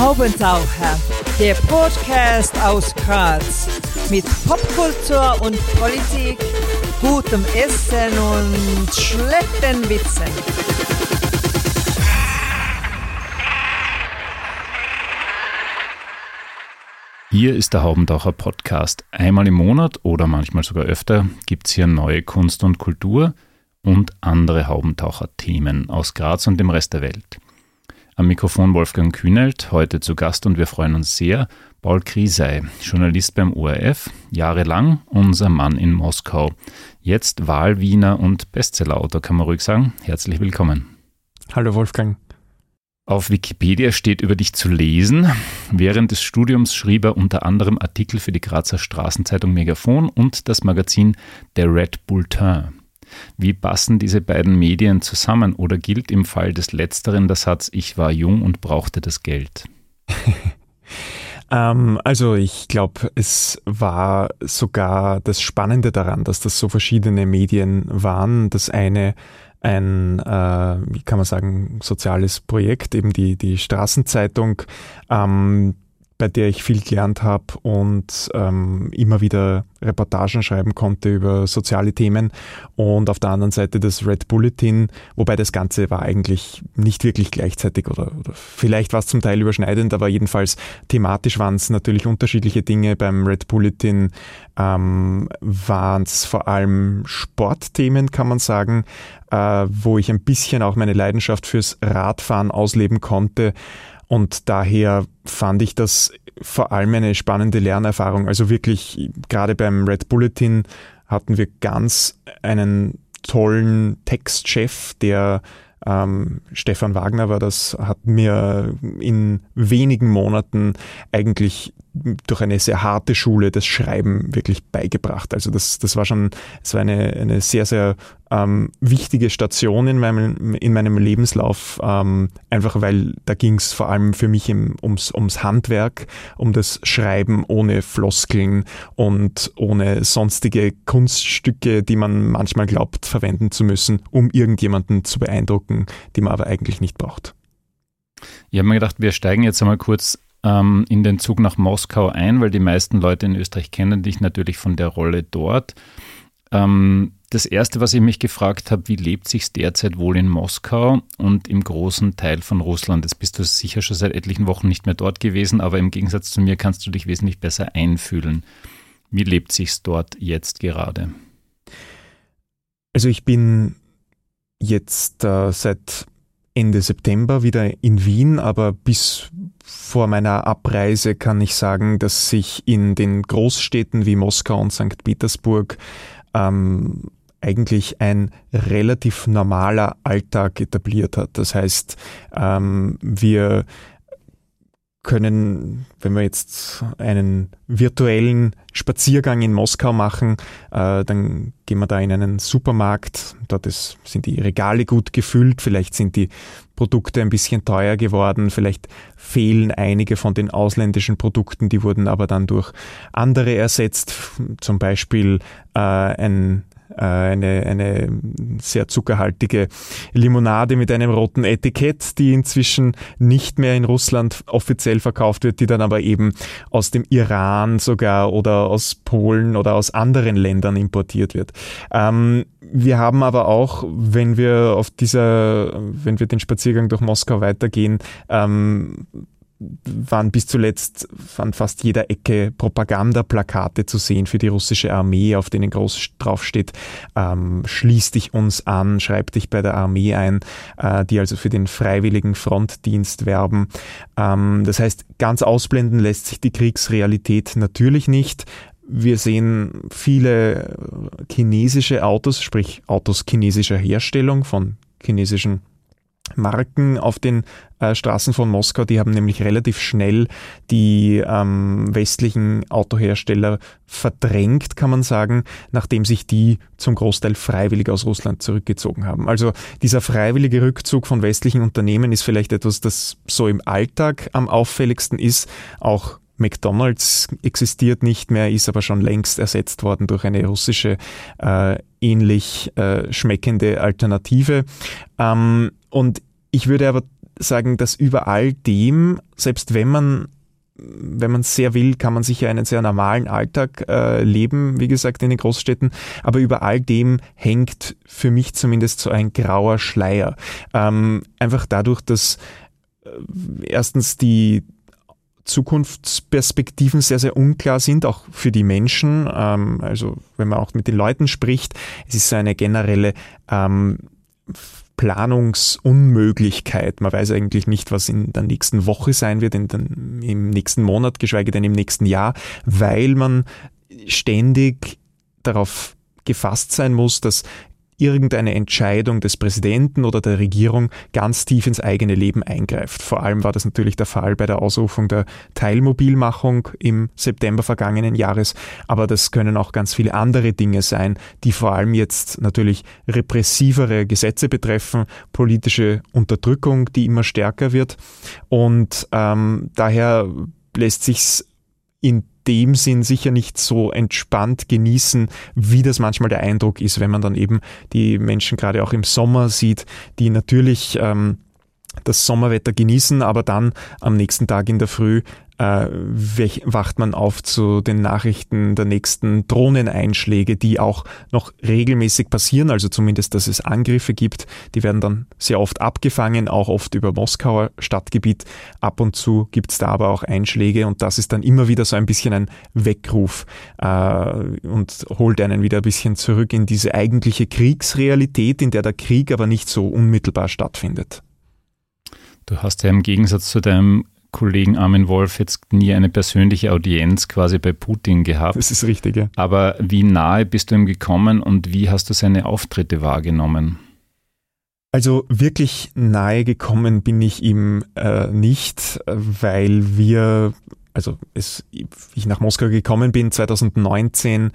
Haubentaucher, der Podcast aus Graz mit Popkultur und Politik, gutem Essen und schlechten Witzen. Hier ist der Haubentaucher Podcast. Einmal im Monat oder manchmal sogar öfter gibt es hier neue Kunst und Kultur und andere Haubentaucher-Themen aus Graz und dem Rest der Welt. Am Mikrofon Wolfgang Kühnelt, heute zu Gast und wir freuen uns sehr. Paul Krisei, Journalist beim ORF, jahrelang unser Mann in Moskau. Jetzt Wahlwiener und Bestsellerautor, kann man ruhig sagen. Herzlich willkommen. Hallo Wolfgang. Auf Wikipedia steht über dich zu lesen. Während des Studiums schrieb er unter anderem Artikel für die Grazer Straßenzeitung Megafon und das Magazin Der Red Bulletin. Wie passen diese beiden Medien zusammen oder gilt im Fall des Letzteren der Satz, ich war jung und brauchte das Geld? ähm, also ich glaube, es war sogar das Spannende daran, dass das so verschiedene Medien waren. Das eine ein, äh, wie kann man sagen, soziales Projekt, eben die, die Straßenzeitung, ähm, bei der ich viel gelernt habe und ähm, immer wieder Reportagen schreiben konnte über soziale Themen und auf der anderen Seite das Red Bulletin, wobei das Ganze war eigentlich nicht wirklich gleichzeitig oder, oder vielleicht war es zum Teil überschneidend, aber jedenfalls thematisch waren es natürlich unterschiedliche Dinge. Beim Red Bulletin ähm, waren es vor allem Sportthemen, kann man sagen, äh, wo ich ein bisschen auch meine Leidenschaft fürs Radfahren ausleben konnte. Und daher fand ich das vor allem eine spannende Lernerfahrung. Also wirklich, gerade beim Red Bulletin hatten wir ganz einen tollen Textchef, der ähm, Stefan Wagner war das, hat mir in wenigen Monaten eigentlich durch eine sehr harte Schule das Schreiben wirklich beigebracht. Also das, das war schon, es war eine, eine sehr, sehr ähm, wichtige Station in meinem, in meinem Lebenslauf, ähm, einfach weil da ging es vor allem für mich im, ums, ums Handwerk, um das Schreiben ohne Floskeln und ohne sonstige Kunststücke, die man manchmal glaubt verwenden zu müssen, um irgendjemanden zu beeindrucken, die man aber eigentlich nicht braucht. Ich habe mir gedacht, wir steigen jetzt einmal kurz ähm, in den Zug nach Moskau ein, weil die meisten Leute in Österreich kennen dich natürlich von der Rolle dort. Ähm, das Erste, was ich mich gefragt habe, wie lebt sich derzeit wohl in Moskau und im großen Teil von Russland? Jetzt bist du sicher schon seit etlichen Wochen nicht mehr dort gewesen, aber im Gegensatz zu mir kannst du dich wesentlich besser einfühlen. Wie lebt sich's dort jetzt gerade? Also ich bin jetzt äh, seit Ende September wieder in Wien, aber bis vor meiner Abreise kann ich sagen, dass sich in den Großstädten wie Moskau und St. Petersburg ähm, eigentlich ein relativ normaler Alltag etabliert hat. Das heißt, ähm, wir können, wenn wir jetzt einen virtuellen Spaziergang in Moskau machen, äh, dann gehen wir da in einen Supermarkt. Dort ist, sind die Regale gut gefüllt, vielleicht sind die Produkte ein bisschen teuer geworden, vielleicht fehlen einige von den ausländischen Produkten, die wurden aber dann durch andere ersetzt, zum Beispiel äh, ein eine, eine sehr zuckerhaltige Limonade mit einem roten Etikett, die inzwischen nicht mehr in Russland offiziell verkauft wird, die dann aber eben aus dem Iran sogar oder aus Polen oder aus anderen Ländern importiert wird. Ähm, wir haben aber auch, wenn wir auf dieser, wenn wir den Spaziergang durch Moskau weitergehen, ähm, waren bis zuletzt an fast jeder Ecke Propagandaplakate zu sehen für die russische Armee, auf denen groß drauf steht, ähm, schließ dich uns an, schreib dich bei der Armee ein, äh, die also für den freiwilligen Frontdienst werben. Ähm, das heißt, ganz ausblenden lässt sich die Kriegsrealität natürlich nicht. Wir sehen viele chinesische Autos, sprich Autos chinesischer Herstellung von chinesischen Marken auf den äh, Straßen von Moskau, die haben nämlich relativ schnell die ähm, westlichen Autohersteller verdrängt, kann man sagen, nachdem sich die zum Großteil freiwillig aus Russland zurückgezogen haben. Also dieser freiwillige Rückzug von westlichen Unternehmen ist vielleicht etwas, das so im Alltag am auffälligsten ist. Auch McDonald's existiert nicht mehr, ist aber schon längst ersetzt worden durch eine russische äh, ähnlich äh, schmeckende Alternative. Ähm, und ich würde aber sagen, dass über all dem, selbst wenn man wenn man sehr will, kann man sicher einen sehr normalen Alltag äh, leben, wie gesagt, in den Großstädten. Aber über all dem hängt für mich zumindest so ein grauer Schleier. Ähm, einfach dadurch, dass äh, erstens die Zukunftsperspektiven sehr, sehr unklar sind, auch für die Menschen. Ähm, also wenn man auch mit den Leuten spricht, es ist so eine generelle ähm, Planungsunmöglichkeit. Man weiß eigentlich nicht, was in der nächsten Woche sein wird, in den, im nächsten Monat, geschweige denn im nächsten Jahr, weil man ständig darauf gefasst sein muss, dass irgendeine Entscheidung des Präsidenten oder der Regierung ganz tief ins eigene Leben eingreift. Vor allem war das natürlich der Fall bei der Ausrufung der Teilmobilmachung im September vergangenen Jahres, aber das können auch ganz viele andere Dinge sein, die vor allem jetzt natürlich repressivere Gesetze betreffen, politische Unterdrückung, die immer stärker wird und ähm, daher lässt sich's in dem Sinn sicher nicht so entspannt genießen, wie das manchmal der Eindruck ist, wenn man dann eben die Menschen gerade auch im Sommer sieht, die natürlich ähm, das Sommerwetter genießen, aber dann am nächsten Tag in der Früh äh, wacht man auf zu den Nachrichten der nächsten Drohneneinschläge, die auch noch regelmäßig passieren, also zumindest, dass es Angriffe gibt. Die werden dann sehr oft abgefangen, auch oft über Moskauer Stadtgebiet. Ab und zu gibt es da aber auch Einschläge und das ist dann immer wieder so ein bisschen ein Weckruf äh, und holt einen wieder ein bisschen zurück in diese eigentliche Kriegsrealität, in der der Krieg aber nicht so unmittelbar stattfindet. Du hast ja im Gegensatz zu deinem Kollegen Armin Wolf jetzt nie eine persönliche Audienz quasi bei Putin gehabt. Das ist richtig, ja. Aber wie nahe bist du ihm gekommen und wie hast du seine Auftritte wahrgenommen? Also wirklich nahe gekommen bin ich ihm äh, nicht, weil wir, also es, ich nach Moskau gekommen bin 2019,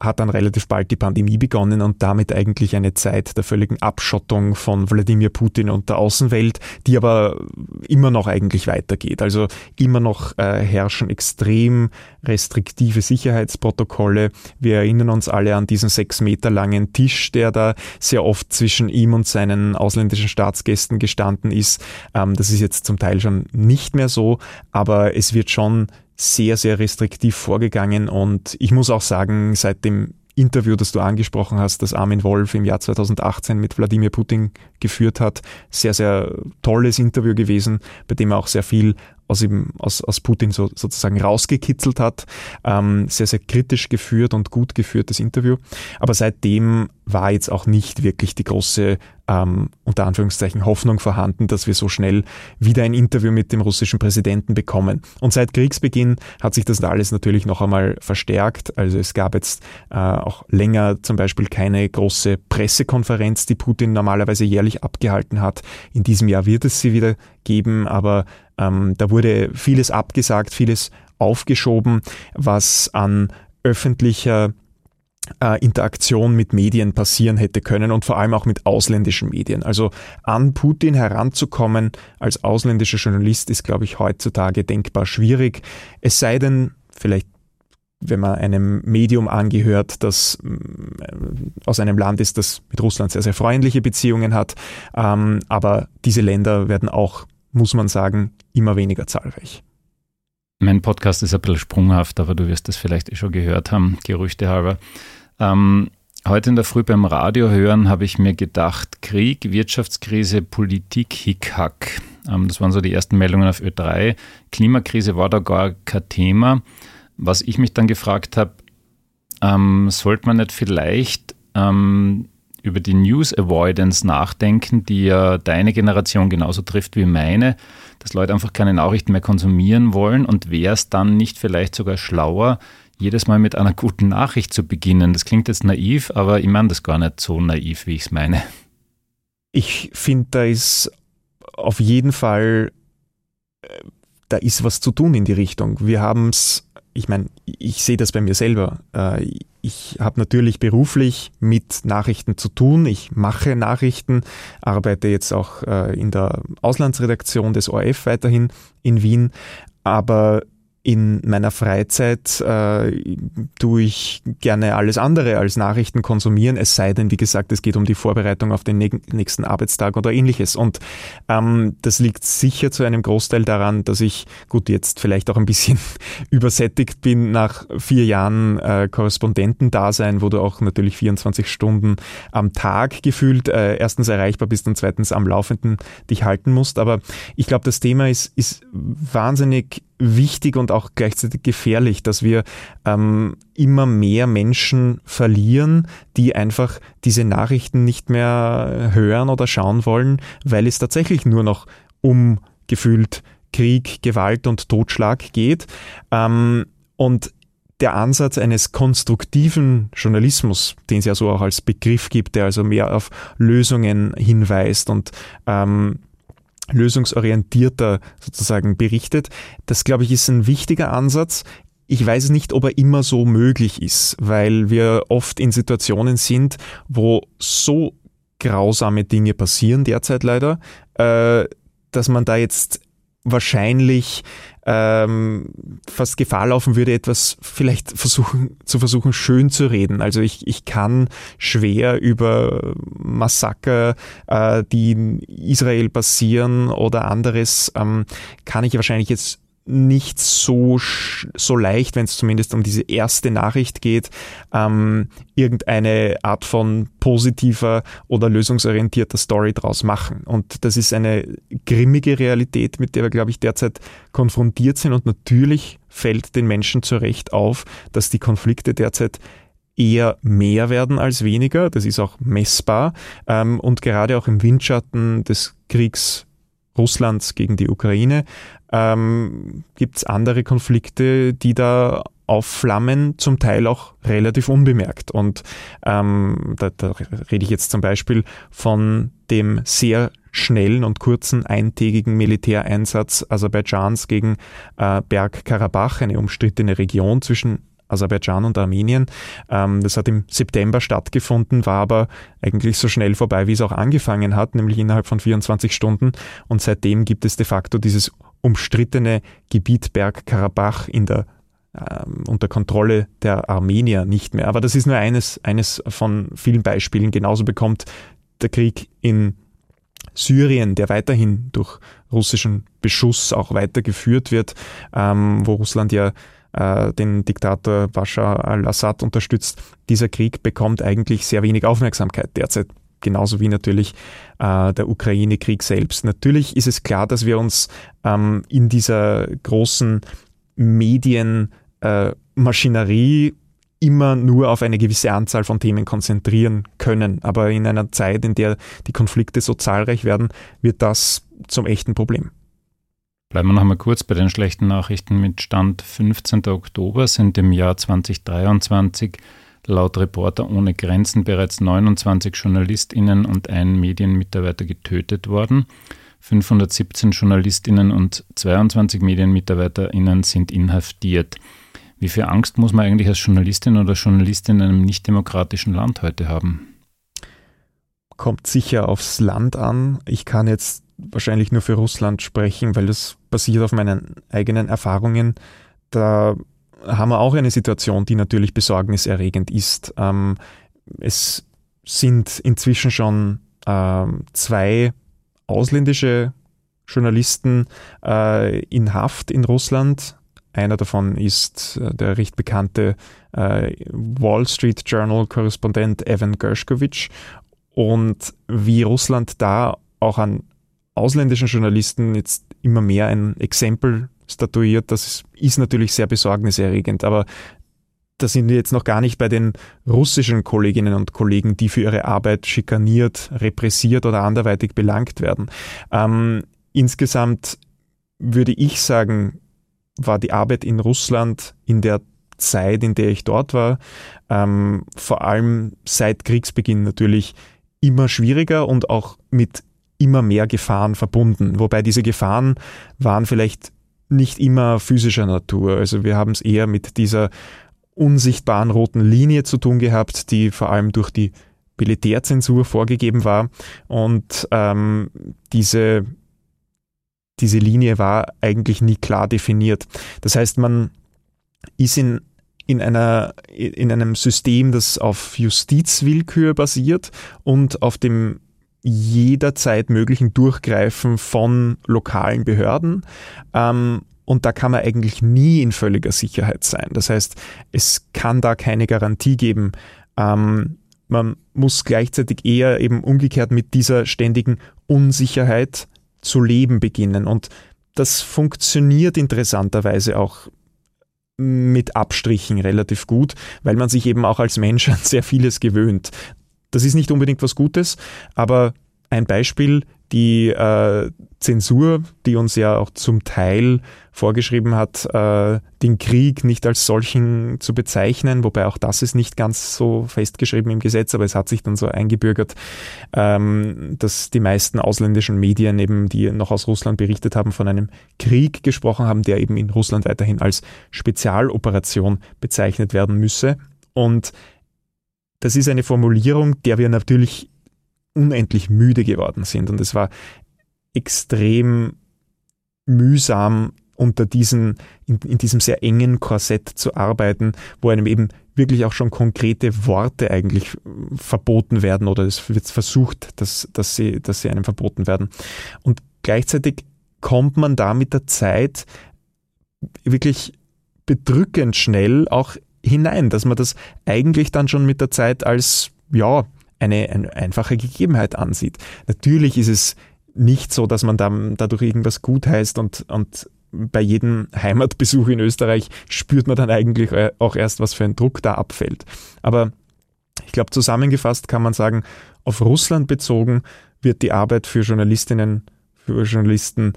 hat dann relativ bald die Pandemie begonnen und damit eigentlich eine Zeit der völligen Abschottung von Wladimir Putin und der Außenwelt, die aber immer noch eigentlich weitergeht. Also immer noch äh, herrschen extrem restriktive Sicherheitsprotokolle. Wir erinnern uns alle an diesen sechs Meter langen Tisch, der da sehr oft zwischen ihm und seinen ausländischen Staatsgästen gestanden ist. Ähm, das ist jetzt zum Teil schon nicht mehr so, aber es wird schon sehr, sehr restriktiv vorgegangen und ich muss auch sagen, seit dem Interview, das du angesprochen hast, das Armin Wolf im Jahr 2018 mit Wladimir Putin geführt hat, sehr, sehr tolles Interview gewesen, bei dem er auch sehr viel aus, ihm, aus, aus Putin so, sozusagen rausgekitzelt hat. Ähm, sehr, sehr kritisch geführt und gut geführtes Interview. Aber seitdem war jetzt auch nicht wirklich die große, ähm, unter Anführungszeichen, Hoffnung vorhanden, dass wir so schnell wieder ein Interview mit dem russischen Präsidenten bekommen. Und seit Kriegsbeginn hat sich das alles natürlich noch einmal verstärkt. Also es gab jetzt äh, auch länger zum Beispiel keine große Pressekonferenz, die Putin normalerweise jährlich abgehalten hat. In diesem Jahr wird es sie wieder geben, aber ähm, da wurde vieles abgesagt, vieles aufgeschoben, was an öffentlicher äh, Interaktion mit Medien passieren hätte können und vor allem auch mit ausländischen Medien. Also an Putin heranzukommen als ausländischer Journalist ist, glaube ich, heutzutage denkbar schwierig. Es sei denn, vielleicht wenn man einem Medium angehört, das äh, aus einem Land ist, das mit Russland sehr, sehr freundliche Beziehungen hat. Ähm, aber diese Länder werden auch muss man sagen, immer weniger zahlreich. Mein Podcast ist ein bisschen sprunghaft, aber du wirst es vielleicht eh schon gehört haben, Gerüchte halber. Ähm, heute in der Früh beim Radio hören habe ich mir gedacht, Krieg, Wirtschaftskrise, Politik, Hickhack. Ähm, das waren so die ersten Meldungen auf Ö3. Klimakrise war da gar kein Thema. Was ich mich dann gefragt habe, ähm, sollte man nicht vielleicht ähm, über die News Avoidance nachdenken, die ja deine Generation genauso trifft wie meine, dass Leute einfach keine Nachrichten mehr konsumieren wollen und wäre es dann nicht vielleicht sogar schlauer, jedes Mal mit einer guten Nachricht zu beginnen? Das klingt jetzt naiv, aber ich meine das gar nicht so naiv, wie ich es meine. Ich finde, da ist auf jeden Fall, äh, da ist was zu tun in die Richtung. Wir haben es ich meine, ich sehe das bei mir selber. Äh, ich habe natürlich beruflich mit Nachrichten zu tun. Ich mache Nachrichten, arbeite jetzt auch äh, in der Auslandsredaktion des ORF weiterhin in Wien. Aber in meiner Freizeit äh, tue ich gerne alles andere als Nachrichten konsumieren, es sei denn, wie gesagt, es geht um die Vorbereitung auf den nächsten Arbeitstag oder ähnliches. Und ähm, das liegt sicher zu einem Großteil daran, dass ich, gut, jetzt vielleicht auch ein bisschen übersättigt bin nach vier Jahren äh, Korrespondentendasein, wo du auch natürlich 24 Stunden am Tag gefühlt äh, erstens erreichbar bist und zweitens am Laufenden dich halten musst. Aber ich glaube, das Thema ist, ist wahnsinnig wichtig und auch gleichzeitig gefährlich, dass wir ähm, immer mehr Menschen verlieren, die einfach diese Nachrichten nicht mehr hören oder schauen wollen, weil es tatsächlich nur noch um gefühlt Krieg, Gewalt und Totschlag geht. Ähm, und der Ansatz eines konstruktiven Journalismus, den es ja so auch als Begriff gibt, der also mehr auf Lösungen hinweist und ähm, lösungsorientierter sozusagen berichtet. Das, glaube ich, ist ein wichtiger Ansatz. Ich weiß nicht, ob er immer so möglich ist, weil wir oft in Situationen sind, wo so grausame Dinge passieren derzeit leider, äh, dass man da jetzt wahrscheinlich ähm, fast Gefahr laufen würde, etwas vielleicht versuchen, zu versuchen, schön zu reden. Also ich, ich kann schwer über Massaker, äh, die in Israel passieren oder anderes, ähm, kann ich wahrscheinlich jetzt nicht so, so leicht, wenn es zumindest um diese erste Nachricht geht, ähm, irgendeine Art von positiver oder lösungsorientierter Story draus machen. Und das ist eine grimmige Realität, mit der wir, glaube ich, derzeit konfrontiert sind. Und natürlich fällt den Menschen zu Recht auf, dass die Konflikte derzeit eher mehr werden als weniger. Das ist auch messbar. Ähm, und gerade auch im Windschatten des Kriegs Russlands gegen die Ukraine ähm, gibt es andere Konflikte, die da aufflammen, zum Teil auch relativ unbemerkt. Und ähm, da, da rede ich jetzt zum Beispiel von dem sehr schnellen und kurzen eintägigen Militäreinsatz Aserbaidschans gegen äh, Bergkarabach, eine umstrittene Region zwischen Aserbaidschan und Armenien. Ähm, das hat im September stattgefunden, war aber eigentlich so schnell vorbei, wie es auch angefangen hat, nämlich innerhalb von 24 Stunden. Und seitdem gibt es de facto dieses umstrittene Gebiet Bergkarabach in der ähm, unter Kontrolle der Armenier nicht mehr. Aber das ist nur eines, eines von vielen Beispielen. Genauso bekommt der Krieg in Syrien, der weiterhin durch russischen Beschuss auch weitergeführt wird, ähm, wo Russland ja äh, den Diktator Bashar al-Assad unterstützt. Dieser Krieg bekommt eigentlich sehr wenig Aufmerksamkeit derzeit genauso wie natürlich äh, der Ukraine-Krieg selbst. Natürlich ist es klar, dass wir uns ähm, in dieser großen Medienmaschinerie äh, immer nur auf eine gewisse Anzahl von Themen konzentrieren können. Aber in einer Zeit, in der die Konflikte so zahlreich werden, wird das zum echten Problem. Bleiben wir noch einmal kurz bei den schlechten Nachrichten. Mit Stand 15. Oktober sind im Jahr 2023 laut Reporter ohne Grenzen bereits 29 JournalistInnen und ein Medienmitarbeiter getötet worden. 517 JournalistInnen und 22 MedienmitarbeiterInnen sind inhaftiert. Wie viel Angst muss man eigentlich als Journalistin oder Journalistin in einem nicht-demokratischen Land heute haben? Kommt sicher aufs Land an. Ich kann jetzt wahrscheinlich nur für Russland sprechen, weil das basiert auf meinen eigenen Erfahrungen. Da haben wir auch eine Situation, die natürlich besorgniserregend ist. Ähm, es sind inzwischen schon ähm, zwei ausländische Journalisten äh, in Haft in Russland. Einer davon ist äh, der recht bekannte äh, Wall Street Journal Korrespondent Evan Gershkovich. Und wie Russland da auch an ausländischen Journalisten jetzt immer mehr ein Exempel statuiert, das ist natürlich sehr besorgniserregend, aber da sind wir jetzt noch gar nicht bei den russischen Kolleginnen und Kollegen, die für ihre Arbeit schikaniert, repressiert oder anderweitig belangt werden. Ähm, insgesamt würde ich sagen, war die Arbeit in Russland in der Zeit, in der ich dort war, ähm, vor allem seit Kriegsbeginn natürlich immer schwieriger und auch mit immer mehr Gefahren verbunden. Wobei diese Gefahren waren vielleicht nicht immer physischer Natur. Also wir haben es eher mit dieser unsichtbaren roten Linie zu tun gehabt, die vor allem durch die Militärzensur vorgegeben war. Und ähm, diese, diese Linie war eigentlich nie klar definiert. Das heißt, man ist in in, einer, in einem System, das auf Justizwillkür basiert und auf dem jederzeit möglichen Durchgreifen von lokalen Behörden. Ähm, und da kann man eigentlich nie in völliger Sicherheit sein. Das heißt, es kann da keine Garantie geben. Ähm, man muss gleichzeitig eher eben umgekehrt mit dieser ständigen Unsicherheit zu leben beginnen. Und das funktioniert interessanterweise auch mit Abstrichen relativ gut, weil man sich eben auch als Mensch an sehr vieles gewöhnt. Das ist nicht unbedingt was Gutes, aber ein Beispiel, die äh, Zensur, die uns ja auch zum Teil vorgeschrieben hat, äh, den Krieg nicht als solchen zu bezeichnen, wobei auch das ist nicht ganz so festgeschrieben im Gesetz, aber es hat sich dann so eingebürgert, ähm, dass die meisten ausländischen Medien eben, die noch aus Russland berichtet haben, von einem Krieg gesprochen haben, der eben in Russland weiterhin als Spezialoperation bezeichnet werden müsse. Und das ist eine Formulierung, der wir natürlich unendlich müde geworden sind. Und es war extrem mühsam, unter diesen, in, in, diesem sehr engen Korsett zu arbeiten, wo einem eben wirklich auch schon konkrete Worte eigentlich verboten werden oder es wird versucht, dass, dass, sie, dass sie einem verboten werden. Und gleichzeitig kommt man da mit der Zeit wirklich bedrückend schnell auch hinein, dass man das eigentlich dann schon mit der Zeit als, ja, eine, eine einfache Gegebenheit ansieht. Natürlich ist es nicht so, dass man dann dadurch irgendwas gut heißt und, und bei jedem Heimatbesuch in Österreich spürt man dann eigentlich auch erst, was für ein Druck da abfällt. Aber ich glaube, zusammengefasst kann man sagen, auf Russland bezogen wird die Arbeit für Journalistinnen, für Journalisten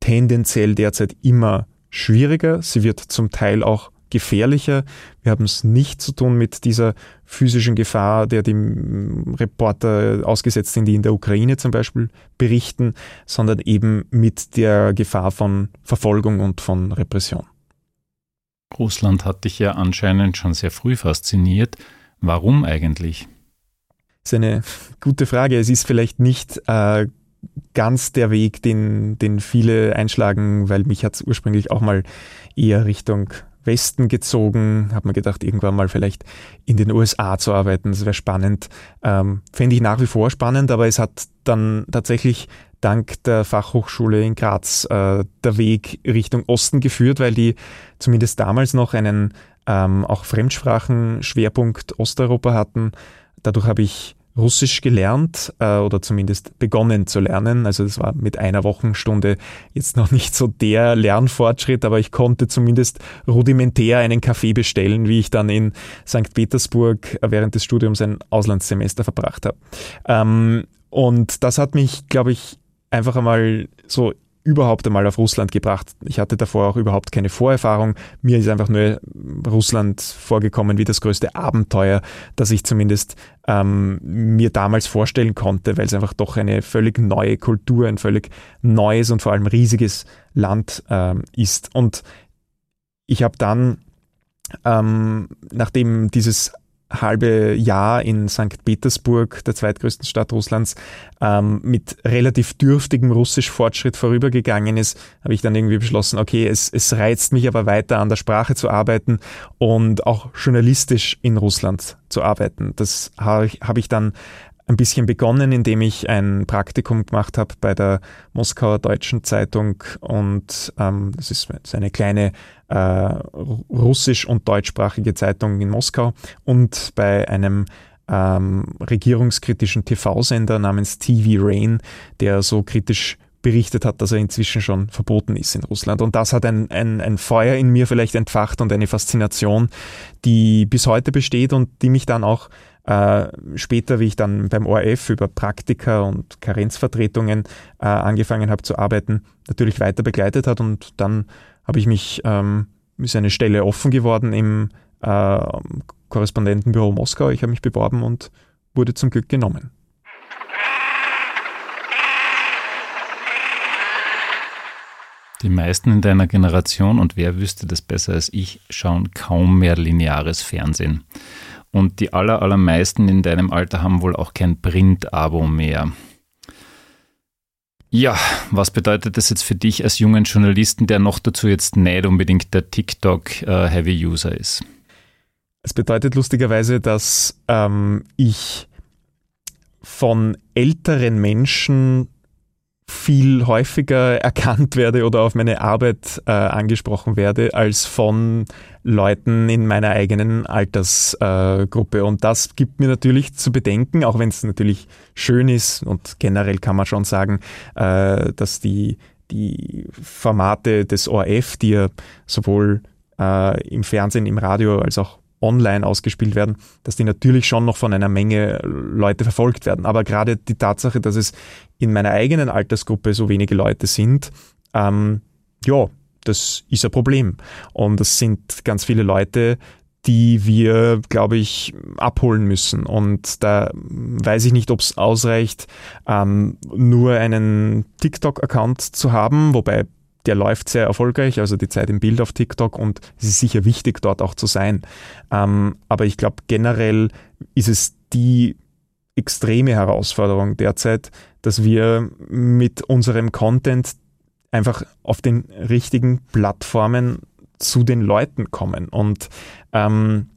tendenziell derzeit immer schwieriger. Sie wird zum Teil auch gefährlicher. Wir haben es nicht zu tun mit dieser physischen Gefahr, der die Reporter ausgesetzt sind, die in der Ukraine zum Beispiel berichten, sondern eben mit der Gefahr von Verfolgung und von Repression. Russland hat dich ja anscheinend schon sehr früh fasziniert. Warum eigentlich? Das ist eine gute Frage. Es ist vielleicht nicht äh, ganz der Weg, den, den viele einschlagen, weil mich hat es ursprünglich auch mal eher Richtung Westen gezogen, habe mir gedacht, irgendwann mal vielleicht in den USA zu arbeiten, das wäre spannend. Ähm, Fände ich nach wie vor spannend, aber es hat dann tatsächlich dank der Fachhochschule in Graz äh, der Weg Richtung Osten geführt, weil die zumindest damals noch einen ähm, auch Fremdsprachen-Schwerpunkt Osteuropa hatten. Dadurch habe ich Russisch gelernt äh, oder zumindest begonnen zu lernen. Also es war mit einer Wochenstunde jetzt noch nicht so der Lernfortschritt, aber ich konnte zumindest rudimentär einen Kaffee bestellen, wie ich dann in St. Petersburg während des Studiums ein Auslandssemester verbracht habe. Ähm, und das hat mich, glaube ich, einfach einmal so überhaupt einmal auf Russland gebracht. Ich hatte davor auch überhaupt keine Vorerfahrung. Mir ist einfach nur Russland vorgekommen wie das größte Abenteuer, das ich zumindest ähm, mir damals vorstellen konnte, weil es einfach doch eine völlig neue Kultur, ein völlig neues und vor allem riesiges Land ähm, ist. Und ich habe dann, ähm, nachdem dieses halbe Jahr in St. Petersburg, der zweitgrößten Stadt Russlands, ähm, mit relativ dürftigem Russisch-Fortschritt vorübergegangen ist, habe ich dann irgendwie beschlossen, okay, es, es reizt mich aber weiter an der Sprache zu arbeiten und auch journalistisch in Russland zu arbeiten. Das habe ich, hab ich dann ein bisschen begonnen, indem ich ein Praktikum gemacht habe bei der Moskauer Deutschen Zeitung und ähm, das ist eine kleine äh, russisch- und deutschsprachige Zeitung in Moskau und bei einem ähm, regierungskritischen TV-Sender namens TV Rain, der so kritisch berichtet hat, dass er inzwischen schon verboten ist in Russland. Und das hat ein, ein, ein Feuer in mir vielleicht entfacht und eine Faszination, die bis heute besteht und die mich dann auch äh, später, wie ich dann beim ORF über Praktika und Karenzvertretungen äh, angefangen habe zu arbeiten, natürlich weiter begleitet hat und dann habe ich mich, ähm, ist eine Stelle offen geworden im äh, Korrespondentenbüro Moskau. Ich habe mich beworben und wurde zum Glück genommen. Die meisten in deiner Generation, und wer wüsste das besser als ich, schauen kaum mehr lineares Fernsehen. Und die aller, allermeisten in deinem Alter haben wohl auch kein Print-Abo mehr. Ja, was bedeutet das jetzt für dich als jungen Journalisten, der noch dazu jetzt nicht unbedingt der TikTok-Heavy-User äh, ist? Es bedeutet lustigerweise, dass ähm, ich von älteren Menschen viel häufiger erkannt werde oder auf meine Arbeit äh, angesprochen werde als von Leuten in meiner eigenen Altersgruppe. Äh, und das gibt mir natürlich zu bedenken, auch wenn es natürlich schön ist und generell kann man schon sagen, äh, dass die, die Formate des ORF, die ja sowohl äh, im Fernsehen, im Radio als auch online ausgespielt werden, dass die natürlich schon noch von einer Menge Leute verfolgt werden. Aber gerade die Tatsache, dass es in meiner eigenen Altersgruppe so wenige Leute sind, ähm, ja, das ist ein Problem. Und das sind ganz viele Leute, die wir, glaube ich, abholen müssen. Und da weiß ich nicht, ob es ausreicht, ähm, nur einen TikTok-Account zu haben, wobei der läuft sehr erfolgreich, also die Zeit im Bild auf TikTok und es ist sicher wichtig, dort auch zu sein. Ähm, aber ich glaube, generell ist es die extreme Herausforderung derzeit, dass wir mit unserem Content einfach auf den richtigen Plattformen zu den Leuten kommen. Und ähm,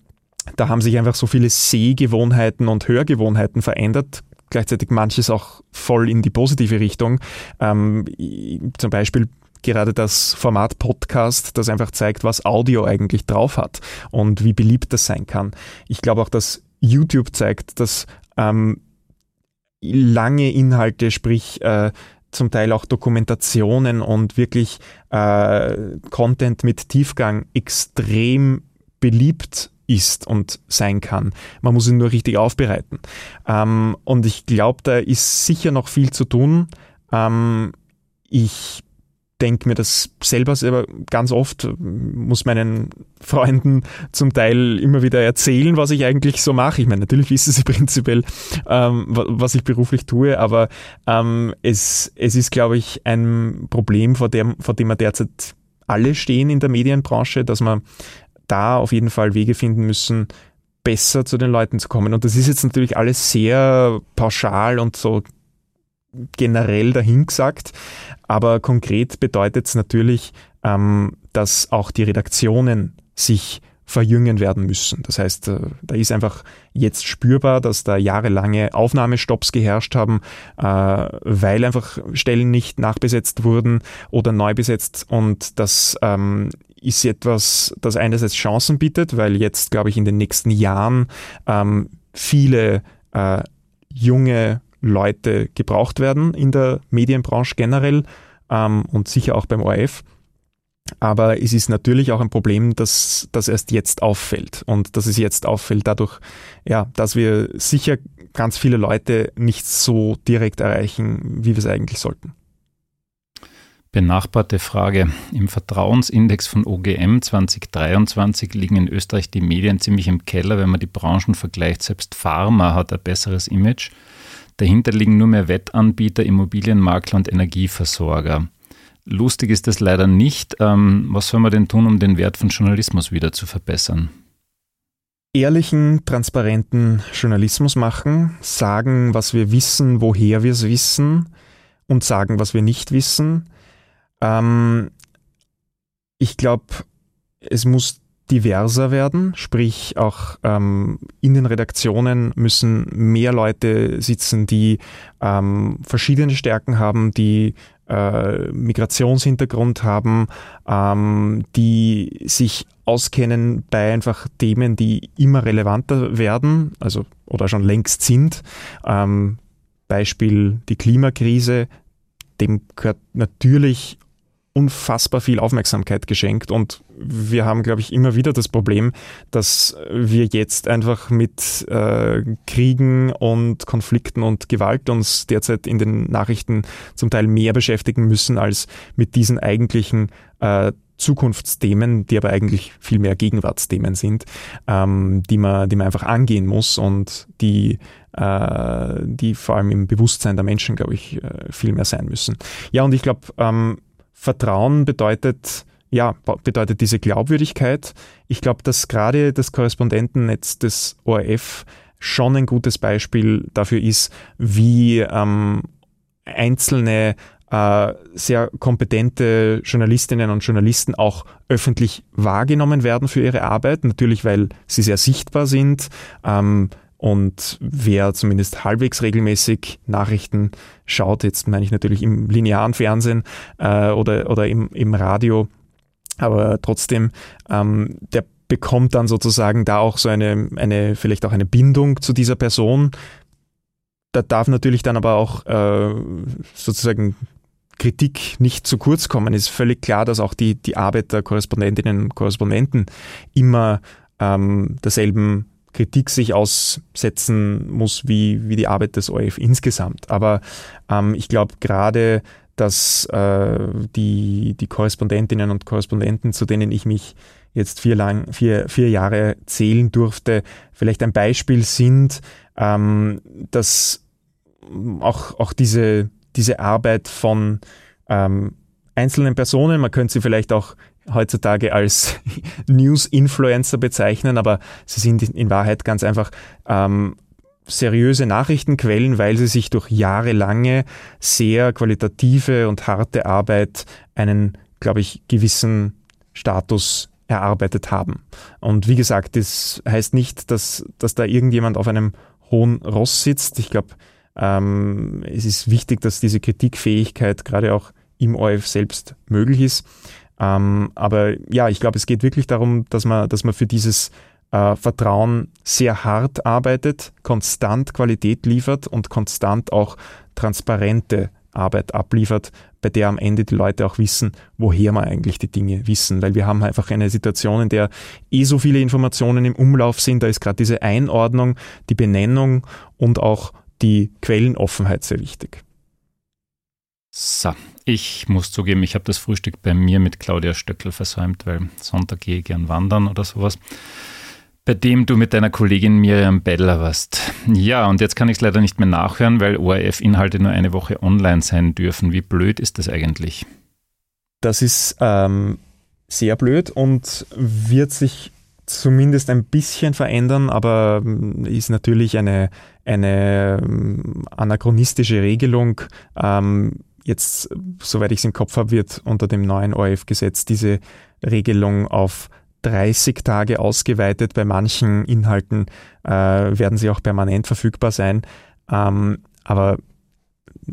da haben sich einfach so viele Sehgewohnheiten und Hörgewohnheiten verändert, gleichzeitig manches auch voll in die positive Richtung. Ähm, zum Beispiel gerade das Format Podcast, das einfach zeigt, was Audio eigentlich drauf hat und wie beliebt das sein kann. Ich glaube auch, dass YouTube zeigt, dass ähm, lange Inhalte, sprich äh, zum Teil auch Dokumentationen und wirklich äh, Content mit Tiefgang extrem beliebt ist und sein kann. Man muss ihn nur richtig aufbereiten. Ähm, und ich glaube, da ist sicher noch viel zu tun. Ähm, ich denke mir das selber, selber ganz oft, muss meinen Freunden zum Teil immer wieder erzählen, was ich eigentlich so mache. Ich meine, natürlich wissen sie prinzipiell, ähm, was ich beruflich tue, aber ähm, es, es ist, glaube ich, ein Problem, vor dem, vor dem wir derzeit alle stehen in der Medienbranche, dass wir da auf jeden Fall Wege finden müssen, besser zu den Leuten zu kommen. Und das ist jetzt natürlich alles sehr pauschal und so generell dahingesagt, aber konkret bedeutet es natürlich, ähm, dass auch die Redaktionen sich verjüngen werden müssen. Das heißt, äh, da ist einfach jetzt spürbar, dass da jahrelange Aufnahmestopps geherrscht haben, äh, weil einfach Stellen nicht nachbesetzt wurden oder neu besetzt. Und das ähm, ist etwas, das einerseits Chancen bietet, weil jetzt, glaube ich, in den nächsten Jahren ähm, viele äh, junge Leute gebraucht werden in der Medienbranche generell ähm, und sicher auch beim ORF. Aber es ist natürlich auch ein Problem, dass das erst jetzt auffällt und dass es jetzt auffällt dadurch, ja, dass wir sicher ganz viele Leute nicht so direkt erreichen, wie wir es eigentlich sollten. Benachbarte Frage. Im Vertrauensindex von OGM 2023 liegen in Österreich die Medien ziemlich im Keller, wenn man die Branchen vergleicht. Selbst Pharma hat ein besseres Image. Dahinter liegen nur mehr Wettanbieter, Immobilienmakler und Energieversorger. Lustig ist das leider nicht. Ähm, was soll man denn tun, um den Wert von Journalismus wieder zu verbessern? Ehrlichen, transparenten Journalismus machen, sagen, was wir wissen, woher wir es wissen und sagen, was wir nicht wissen. Ähm, ich glaube, es muss diverser werden, sprich auch ähm, in den Redaktionen müssen mehr Leute sitzen, die ähm, verschiedene Stärken haben, die äh, Migrationshintergrund haben, ähm, die sich auskennen bei einfach Themen, die immer relevanter werden, also oder schon längst sind. Ähm, Beispiel die Klimakrise, dem gehört natürlich unfassbar viel Aufmerksamkeit geschenkt und wir haben, glaube ich, immer wieder das Problem, dass wir jetzt einfach mit äh, Kriegen und Konflikten und Gewalt uns derzeit in den Nachrichten zum Teil mehr beschäftigen müssen als mit diesen eigentlichen äh, Zukunftsthemen, die aber eigentlich viel mehr Gegenwartsthemen sind, ähm, die, man, die man einfach angehen muss und die, äh, die vor allem im Bewusstsein der Menschen, glaube ich, äh, viel mehr sein müssen. Ja, und ich glaube, ähm, Vertrauen bedeutet, ja, bedeutet diese Glaubwürdigkeit. Ich glaube, dass gerade das Korrespondentennetz des ORF schon ein gutes Beispiel dafür ist, wie ähm, einzelne äh, sehr kompetente Journalistinnen und Journalisten auch öffentlich wahrgenommen werden für ihre Arbeit. Natürlich, weil sie sehr sichtbar sind. Ähm, und wer zumindest halbwegs regelmäßig Nachrichten schaut, jetzt meine ich natürlich im linearen Fernsehen äh, oder, oder im, im Radio, aber trotzdem, ähm, der bekommt dann sozusagen da auch so eine, eine, vielleicht auch eine Bindung zu dieser Person. Da darf natürlich dann aber auch äh, sozusagen Kritik nicht zu kurz kommen. Es ist völlig klar, dass auch die, die Arbeit der Korrespondentinnen und Korrespondenten immer ähm, derselben Kritik sich aussetzen muss wie, wie die Arbeit des ORF insgesamt. Aber ähm, ich glaube gerade, dass äh, die, die Korrespondentinnen und Korrespondenten, zu denen ich mich jetzt vier, lang, vier, vier Jahre zählen durfte, vielleicht ein Beispiel sind, ähm, dass auch, auch diese, diese Arbeit von ähm, einzelnen Personen, man könnte sie vielleicht auch heutzutage als News-Influencer bezeichnen, aber sie sind in Wahrheit ganz einfach ähm, seriöse Nachrichtenquellen, weil sie sich durch jahrelange sehr qualitative und harte Arbeit einen, glaube ich, gewissen Status erarbeitet haben. Und wie gesagt, das heißt nicht, dass, dass da irgendjemand auf einem hohen Ross sitzt. Ich glaube, ähm, es ist wichtig, dass diese Kritikfähigkeit gerade auch im ORF selbst möglich ist. Ähm, aber ja, ich glaube, es geht wirklich darum, dass man, dass man für dieses äh, Vertrauen sehr hart arbeitet, konstant Qualität liefert und konstant auch transparente Arbeit abliefert, bei der am Ende die Leute auch wissen, woher man eigentlich die Dinge wissen. Weil wir haben einfach eine Situation, in der eh so viele Informationen im Umlauf sind. Da ist gerade diese Einordnung, die Benennung und auch die Quellenoffenheit sehr wichtig. So, ich muss zugeben, ich habe das Frühstück bei mir mit Claudia Stöckel versäumt, weil Sonntag gehe ich gern wandern oder sowas. Bei dem du mit deiner Kollegin Miriam Beller warst. Ja, und jetzt kann ich es leider nicht mehr nachhören, weil ORF-Inhalte nur eine Woche online sein dürfen. Wie blöd ist das eigentlich? Das ist ähm, sehr blöd und wird sich zumindest ein bisschen verändern, aber ähm, ist natürlich eine, eine ähm, anachronistische Regelung. Ähm, jetzt, soweit ich es im Kopf habe, wird unter dem neuen ORF-Gesetz diese Regelung auf 30 Tage ausgeweitet. Bei manchen Inhalten äh, werden sie auch permanent verfügbar sein. Ähm, aber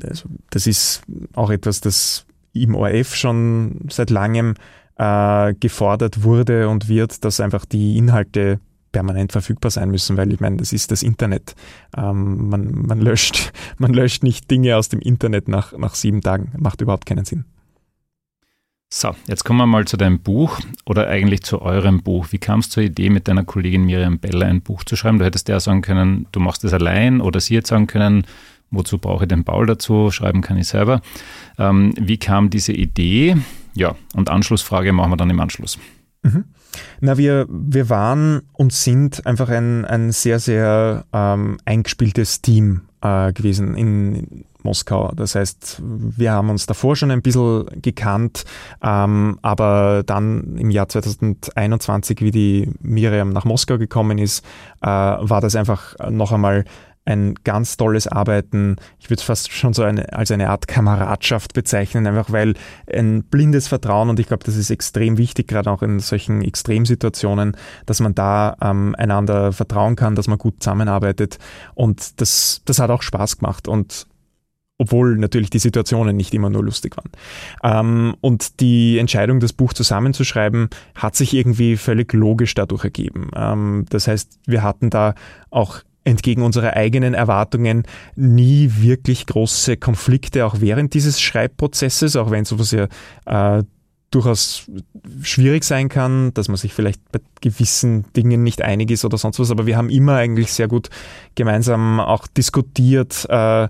also, das ist auch etwas, das im ORF schon seit langem äh, gefordert wurde und wird, dass einfach die Inhalte permanent verfügbar sein müssen, weil ich meine, das ist das Internet. Ähm, man, man, löscht, man löscht nicht Dinge aus dem Internet nach, nach sieben Tagen. Macht überhaupt keinen Sinn. So, jetzt kommen wir mal zu deinem Buch oder eigentlich zu eurem Buch. Wie kam es zur Idee, mit deiner Kollegin Miriam Beller ein Buch zu schreiben? Du hättest ja sagen können, du machst es allein oder sie hätte sagen können, wozu brauche ich den Paul dazu? Schreiben kann ich selber. Ähm, wie kam diese Idee? Ja, und Anschlussfrage machen wir dann im Anschluss. Mhm. Na, wir, wir waren und sind einfach ein, ein sehr, sehr ähm, eingespieltes Team äh, gewesen in Moskau. Das heißt, wir haben uns davor schon ein bisschen gekannt, ähm, aber dann im Jahr 2021, wie die Miriam nach Moskau gekommen ist, äh, war das einfach noch einmal ein ganz tolles Arbeiten. Ich würde es fast schon so eine, als eine Art Kameradschaft bezeichnen, einfach weil ein blindes Vertrauen und ich glaube, das ist extrem wichtig, gerade auch in solchen Extremsituationen, dass man da ähm, einander vertrauen kann, dass man gut zusammenarbeitet und das, das hat auch Spaß gemacht und obwohl natürlich die Situationen nicht immer nur lustig waren. Ähm, und die Entscheidung, das Buch zusammenzuschreiben, hat sich irgendwie völlig logisch dadurch ergeben. Ähm, das heißt, wir hatten da auch entgegen unserer eigenen Erwartungen nie wirklich große Konflikte, auch während dieses Schreibprozesses, auch wenn sowas ja äh, durchaus schwierig sein kann, dass man sich vielleicht bei gewissen Dingen nicht einig ist oder sonst was, aber wir haben immer eigentlich sehr gut gemeinsam auch diskutiert, äh,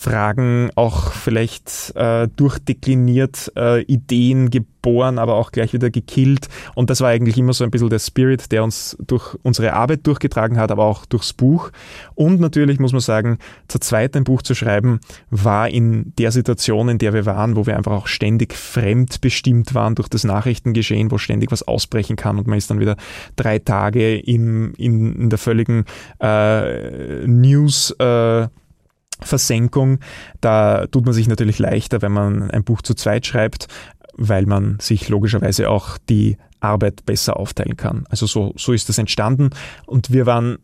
Fragen auch vielleicht äh, durchdekliniert, äh, Ideen geboren, aber auch gleich wieder gekillt. Und das war eigentlich immer so ein bisschen der Spirit, der uns durch unsere Arbeit durchgetragen hat, aber auch durchs Buch. Und natürlich muss man sagen, zu zweit ein Buch zu schreiben, war in der Situation, in der wir waren, wo wir einfach auch ständig fremdbestimmt waren durch das Nachrichtengeschehen, wo ständig was ausbrechen kann und man ist dann wieder drei Tage im, in, in der völligen äh, News- äh, Versenkung. Da tut man sich natürlich leichter, wenn man ein Buch zu zweit schreibt, weil man sich logischerweise auch die Arbeit besser aufteilen kann. Also so, so ist das entstanden. Und wir waren,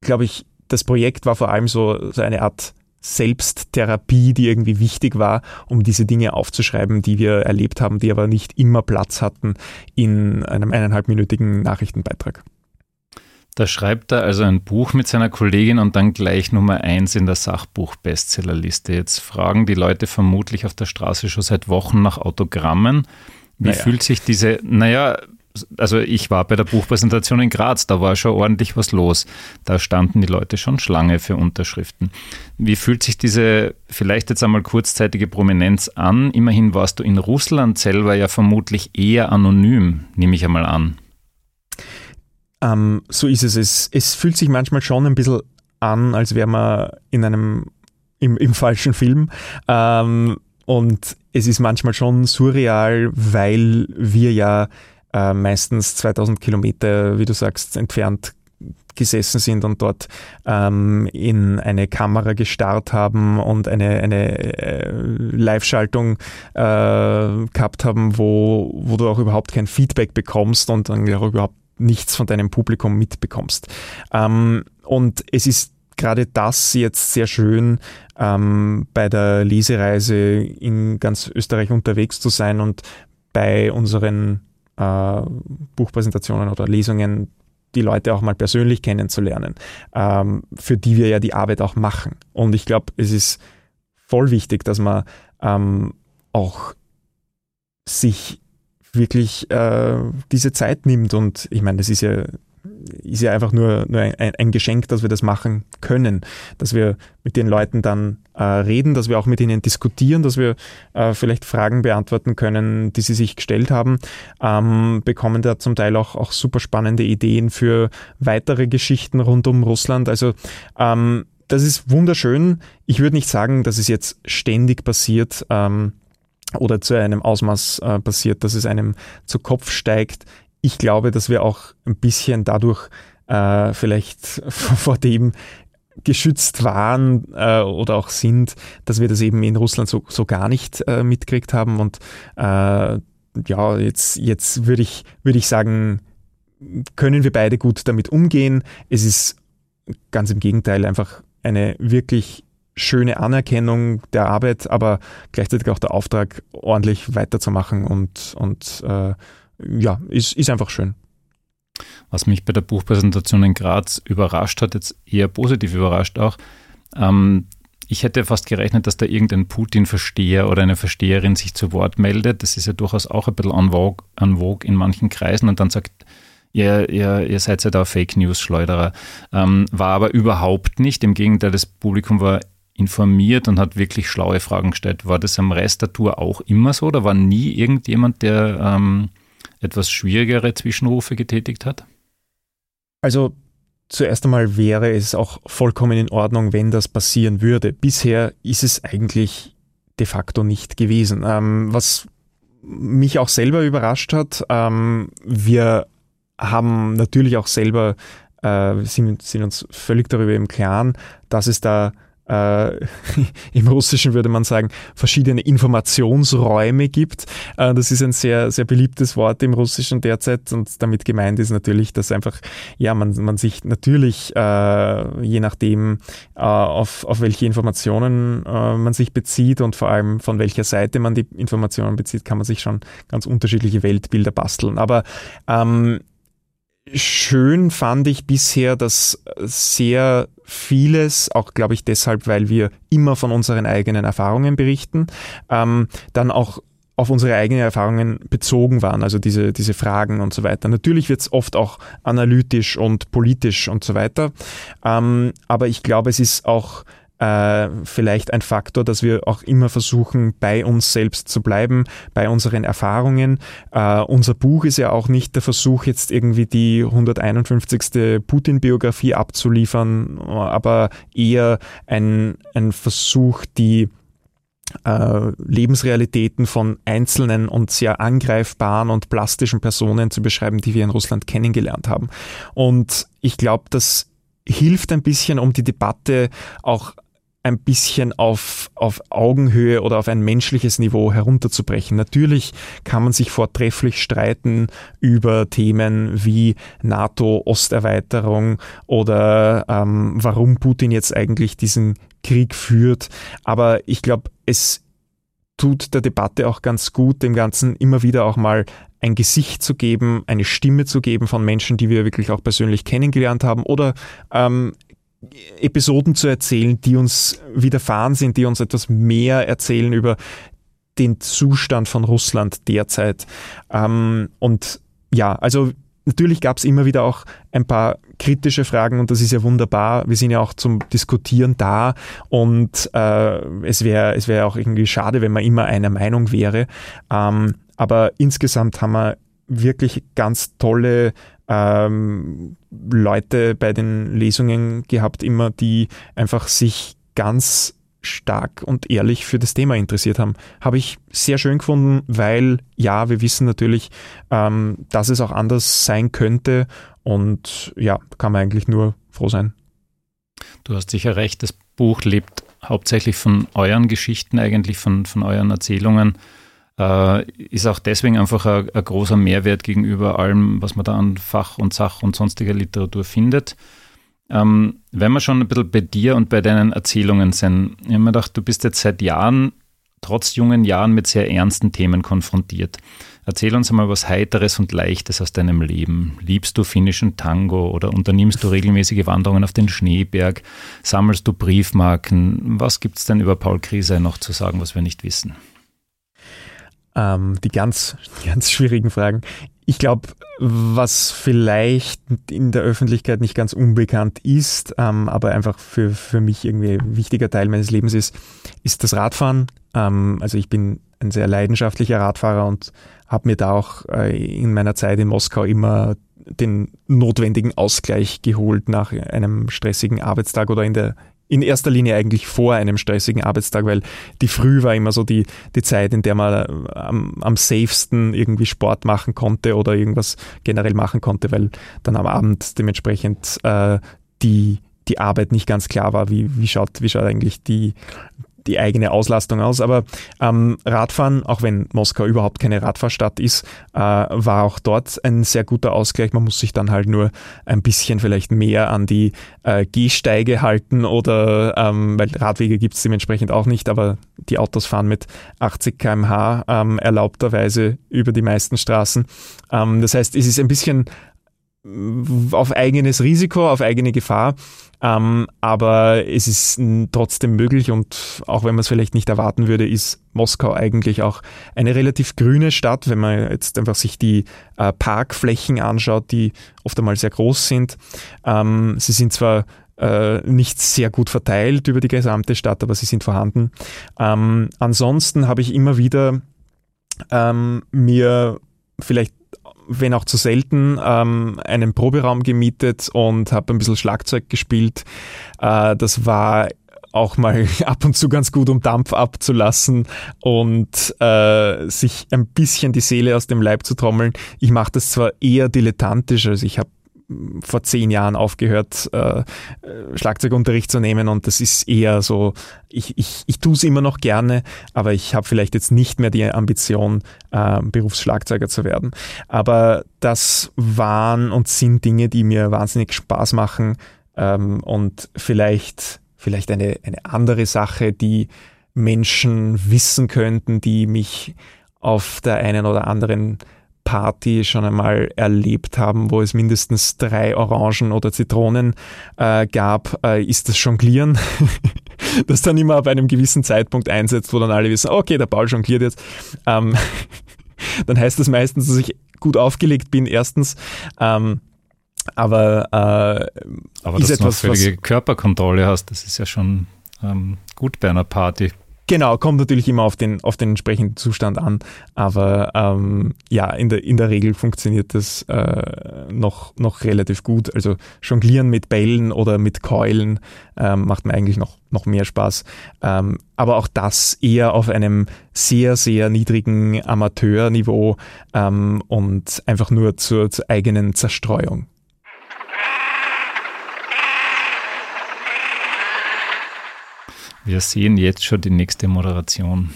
glaube ich, das Projekt war vor allem so, so eine Art Selbsttherapie, die irgendwie wichtig war, um diese Dinge aufzuschreiben, die wir erlebt haben, die aber nicht immer Platz hatten in einem eineinhalbminütigen Nachrichtenbeitrag. Da schreibt er also ein Buch mit seiner Kollegin und dann gleich Nummer eins in der Sachbuch-Bestsellerliste. Jetzt fragen die Leute vermutlich auf der Straße schon seit Wochen nach Autogrammen. Wie naja. fühlt sich diese, naja, also ich war bei der Buchpräsentation in Graz, da war schon ordentlich was los. Da standen die Leute schon Schlange für Unterschriften. Wie fühlt sich diese vielleicht jetzt einmal kurzzeitige Prominenz an? Immerhin warst du in Russland selber ja vermutlich eher anonym, nehme ich einmal an. Ähm, so ist es. es. Es fühlt sich manchmal schon ein bisschen an, als wäre man in einem im, im falschen Film. Ähm, und es ist manchmal schon surreal, weil wir ja äh, meistens 2000 Kilometer, wie du sagst, entfernt gesessen sind und dort ähm, in eine Kamera gestarrt haben und eine, eine äh, Live-Schaltung äh, gehabt haben, wo, wo du auch überhaupt kein Feedback bekommst und dann auch überhaupt nichts von deinem Publikum mitbekommst. Ähm, und es ist gerade das jetzt sehr schön, ähm, bei der Lesereise in ganz Österreich unterwegs zu sein und bei unseren äh, Buchpräsentationen oder Lesungen die Leute auch mal persönlich kennenzulernen, ähm, für die wir ja die Arbeit auch machen. Und ich glaube, es ist voll wichtig, dass man ähm, auch sich wirklich äh, diese Zeit nimmt. Und ich meine, das ist ja, ist ja einfach nur, nur ein, ein, Geschenk, dass wir das machen können, dass wir mit den Leuten dann äh, reden, dass wir auch mit ihnen diskutieren, dass wir äh, vielleicht Fragen beantworten können, die sie sich gestellt haben, ähm, bekommen da zum Teil auch, auch super spannende Ideen für weitere Geschichten rund um Russland. Also ähm, das ist wunderschön. Ich würde nicht sagen, dass es jetzt ständig passiert. Ähm, oder zu einem Ausmaß äh, passiert, dass es einem zu Kopf steigt. Ich glaube, dass wir auch ein bisschen dadurch äh, vielleicht vor dem geschützt waren äh, oder auch sind, dass wir das eben in Russland so, so gar nicht äh, mitgekriegt haben. Und äh, ja, jetzt, jetzt würde ich, würde ich sagen, können wir beide gut damit umgehen. Es ist ganz im Gegenteil einfach eine wirklich schöne Anerkennung der Arbeit, aber gleichzeitig auch der Auftrag, ordentlich weiterzumachen und, und äh, ja, ist, ist einfach schön. Was mich bei der Buchpräsentation in Graz überrascht hat, jetzt eher positiv überrascht auch, ähm, ich hätte fast gerechnet, dass da irgendein Putin-Versteher oder eine Versteherin sich zu Wort meldet. Das ist ja durchaus auch ein bisschen en vogue, en vogue in manchen Kreisen und dann sagt, ihr, ihr, ihr seid ja da Fake News-Schleuderer. Ähm, war aber überhaupt nicht. Im Gegenteil, das Publikum war informiert und hat wirklich schlaue Fragen gestellt. War das am Rest der Tour auch immer so oder war nie irgendjemand, der ähm, etwas schwierigere Zwischenrufe getätigt hat? Also zuerst einmal wäre es auch vollkommen in Ordnung, wenn das passieren würde. Bisher ist es eigentlich de facto nicht gewesen. Ähm, was mich auch selber überrascht hat, ähm, wir haben natürlich auch selber, äh, sind, sind uns völlig darüber im Klaren, dass es da äh, im Russischen würde man sagen, verschiedene Informationsräume gibt. Äh, das ist ein sehr, sehr beliebtes Wort im Russischen derzeit und damit gemeint ist natürlich, dass einfach, ja, man, man sich natürlich, äh, je nachdem, äh, auf, auf welche Informationen äh, man sich bezieht und vor allem von welcher Seite man die Informationen bezieht, kann man sich schon ganz unterschiedliche Weltbilder basteln. Aber ähm, schön fand ich bisher, dass sehr vieles, auch glaube ich deshalb, weil wir immer von unseren eigenen Erfahrungen berichten, ähm, dann auch auf unsere eigenen Erfahrungen bezogen waren, also diese, diese Fragen und so weiter. Natürlich wird es oft auch analytisch und politisch und so weiter, ähm, aber ich glaube, es ist auch äh, vielleicht ein Faktor, dass wir auch immer versuchen, bei uns selbst zu bleiben, bei unseren Erfahrungen. Äh, unser Buch ist ja auch nicht der Versuch, jetzt irgendwie die 151. Putin-Biografie abzuliefern, aber eher ein, ein Versuch, die äh, Lebensrealitäten von einzelnen und sehr angreifbaren und plastischen Personen zu beschreiben, die wir in Russland kennengelernt haben. Und ich glaube, das hilft ein bisschen, um die Debatte auch ein bisschen auf, auf Augenhöhe oder auf ein menschliches Niveau herunterzubrechen. Natürlich kann man sich vortrefflich streiten über Themen wie NATO-Osterweiterung oder ähm, warum Putin jetzt eigentlich diesen Krieg führt. Aber ich glaube, es tut der Debatte auch ganz gut, dem Ganzen immer wieder auch mal ein Gesicht zu geben, eine Stimme zu geben von Menschen, die wir wirklich auch persönlich kennengelernt haben oder ähm, Episoden zu erzählen, die uns widerfahren sind, die uns etwas mehr erzählen über den Zustand von Russland derzeit. Ähm, und ja, also natürlich gab es immer wieder auch ein paar kritische Fragen und das ist ja wunderbar. Wir sind ja auch zum Diskutieren da und äh, es wäre es wäre auch irgendwie schade, wenn man immer einer Meinung wäre. Ähm, aber insgesamt haben wir wirklich ganz tolle ähm, Leute bei den Lesungen gehabt, immer die einfach sich ganz stark und ehrlich für das Thema interessiert haben. Habe ich sehr schön gefunden, weil ja, wir wissen natürlich, ähm, dass es auch anders sein könnte und ja, kann man eigentlich nur froh sein. Du hast sicher recht, das Buch lebt hauptsächlich von euren Geschichten, eigentlich von, von euren Erzählungen äh, ist auch deswegen einfach ein, ein, großer Mehrwert gegenüber allem, was man da an Fach und Sach und sonstiger Literatur findet. Ähm, wenn wir schon ein bisschen bei dir und bei deinen Erzählungen sind, ich habe mir gedacht, du bist jetzt seit Jahren, trotz jungen Jahren, mit sehr ernsten Themen konfrontiert. Erzähl uns einmal was Heiteres und Leichtes aus deinem Leben. Liebst du finnischen Tango oder unternimmst du regelmäßige Wanderungen auf den Schneeberg? Sammelst du Briefmarken? Was gibt es denn über Paul Krise noch zu sagen, was wir nicht wissen? Ähm, die ganz, ganz schwierigen Fragen. Ich glaube, was vielleicht in der Öffentlichkeit nicht ganz unbekannt ist, ähm, aber einfach für, für mich irgendwie ein wichtiger Teil meines Lebens ist, ist das Radfahren. Ähm, also ich bin ein sehr leidenschaftlicher Radfahrer und habe mir da auch äh, in meiner Zeit in Moskau immer den notwendigen Ausgleich geholt nach einem stressigen Arbeitstag oder in der in erster Linie eigentlich vor einem stressigen Arbeitstag, weil die Früh war immer so die, die Zeit, in der man äh, am, am safesten irgendwie Sport machen konnte oder irgendwas generell machen konnte, weil dann am Abend dementsprechend äh, die, die Arbeit nicht ganz klar war, wie, wie, schaut, wie schaut eigentlich die, die eigene Auslastung aus. Aber ähm, Radfahren, auch wenn Moskau überhaupt keine Radfahrstadt ist, äh, war auch dort ein sehr guter Ausgleich. Man muss sich dann halt nur ein bisschen vielleicht mehr an die äh, Gehsteige halten oder, ähm, weil Radwege gibt es dementsprechend auch nicht, aber die Autos fahren mit 80 km/h ähm, erlaubterweise über die meisten Straßen. Ähm, das heißt, es ist ein bisschen auf eigenes Risiko, auf eigene Gefahr. Ähm, aber es ist trotzdem möglich und auch wenn man es vielleicht nicht erwarten würde, ist Moskau eigentlich auch eine relativ grüne Stadt, wenn man jetzt einfach sich die äh, Parkflächen anschaut, die oft einmal sehr groß sind. Ähm, sie sind zwar äh, nicht sehr gut verteilt über die gesamte Stadt, aber sie sind vorhanden. Ähm, ansonsten habe ich immer wieder ähm, mir vielleicht wenn auch zu selten, ähm, einen Proberaum gemietet und habe ein bisschen Schlagzeug gespielt. Äh, das war auch mal ab und zu ganz gut, um Dampf abzulassen und äh, sich ein bisschen die Seele aus dem Leib zu trommeln. Ich mache das zwar eher dilettantisch, also ich habe vor zehn Jahren aufgehört, äh, Schlagzeugunterricht zu nehmen und das ist eher so, ich, ich, ich tue es immer noch gerne, aber ich habe vielleicht jetzt nicht mehr die Ambition, äh, Berufsschlagzeuger zu werden. Aber das waren und sind Dinge, die mir wahnsinnig Spaß machen ähm, und vielleicht, vielleicht eine, eine andere Sache, die Menschen wissen könnten, die mich auf der einen oder anderen Party schon einmal erlebt haben, wo es mindestens drei Orangen oder Zitronen äh, gab, äh, ist das Jonglieren, das dann immer ab einem gewissen Zeitpunkt einsetzt, wo dann alle wissen, okay, der Paul jongliert jetzt. Ähm, dann heißt das meistens, dass ich gut aufgelegt bin, erstens. Ähm, aber äh, aber ist dass etwas, du eine völlige Körperkontrolle hast, das ist ja schon ähm, gut bei einer Party. Genau, kommt natürlich immer auf den, auf den entsprechenden Zustand an, aber ähm, ja, in der, in der Regel funktioniert das äh, noch, noch relativ gut. Also Jonglieren mit Bällen oder mit Keulen ähm, macht mir eigentlich noch, noch mehr Spaß. Ähm, aber auch das eher auf einem sehr, sehr niedrigen Amateurniveau ähm, und einfach nur zur, zur eigenen Zerstreuung. Wir sehen jetzt schon die nächste Moderation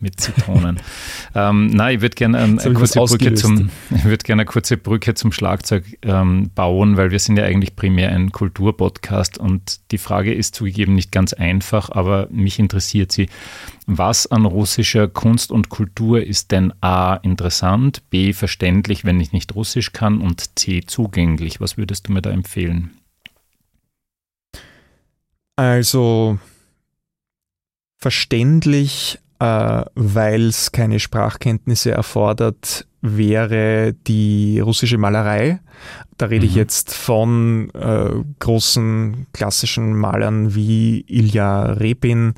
mit Zitronen. ähm, nein, ich würde gerne ähm, eine, kurze Brücke zum, ich würde gerne eine kurze Brücke zum Schlagzeug ähm, bauen, weil wir sind ja eigentlich primär ein Kulturpodcast und die Frage ist zugegeben nicht ganz einfach, aber mich interessiert sie. Was an russischer Kunst und Kultur ist denn A interessant, B verständlich, wenn ich nicht Russisch kann und C zugänglich? Was würdest du mir da empfehlen? Also verständlich äh, weil es keine Sprachkenntnisse erfordert, wäre die russische Malerei. Da rede mhm. ich jetzt von äh, großen klassischen Malern wie Ilya Repin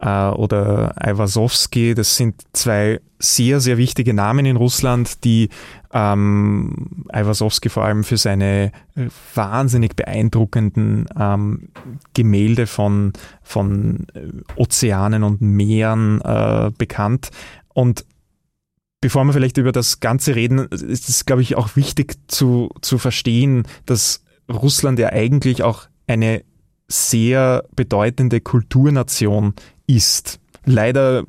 äh, oder Iwasowski. Das sind zwei sehr, sehr wichtige Namen in Russland, die ähm, Iwasowski vor allem für seine äh, wahnsinnig beeindruckenden ähm, Gemälde von, von äh, Ozeanen und Meeren äh, bekannt. Und bevor wir vielleicht über das Ganze reden, ist es, glaube ich, auch wichtig zu, zu verstehen, dass Russland ja eigentlich auch eine sehr bedeutende Kulturnation ist. Leider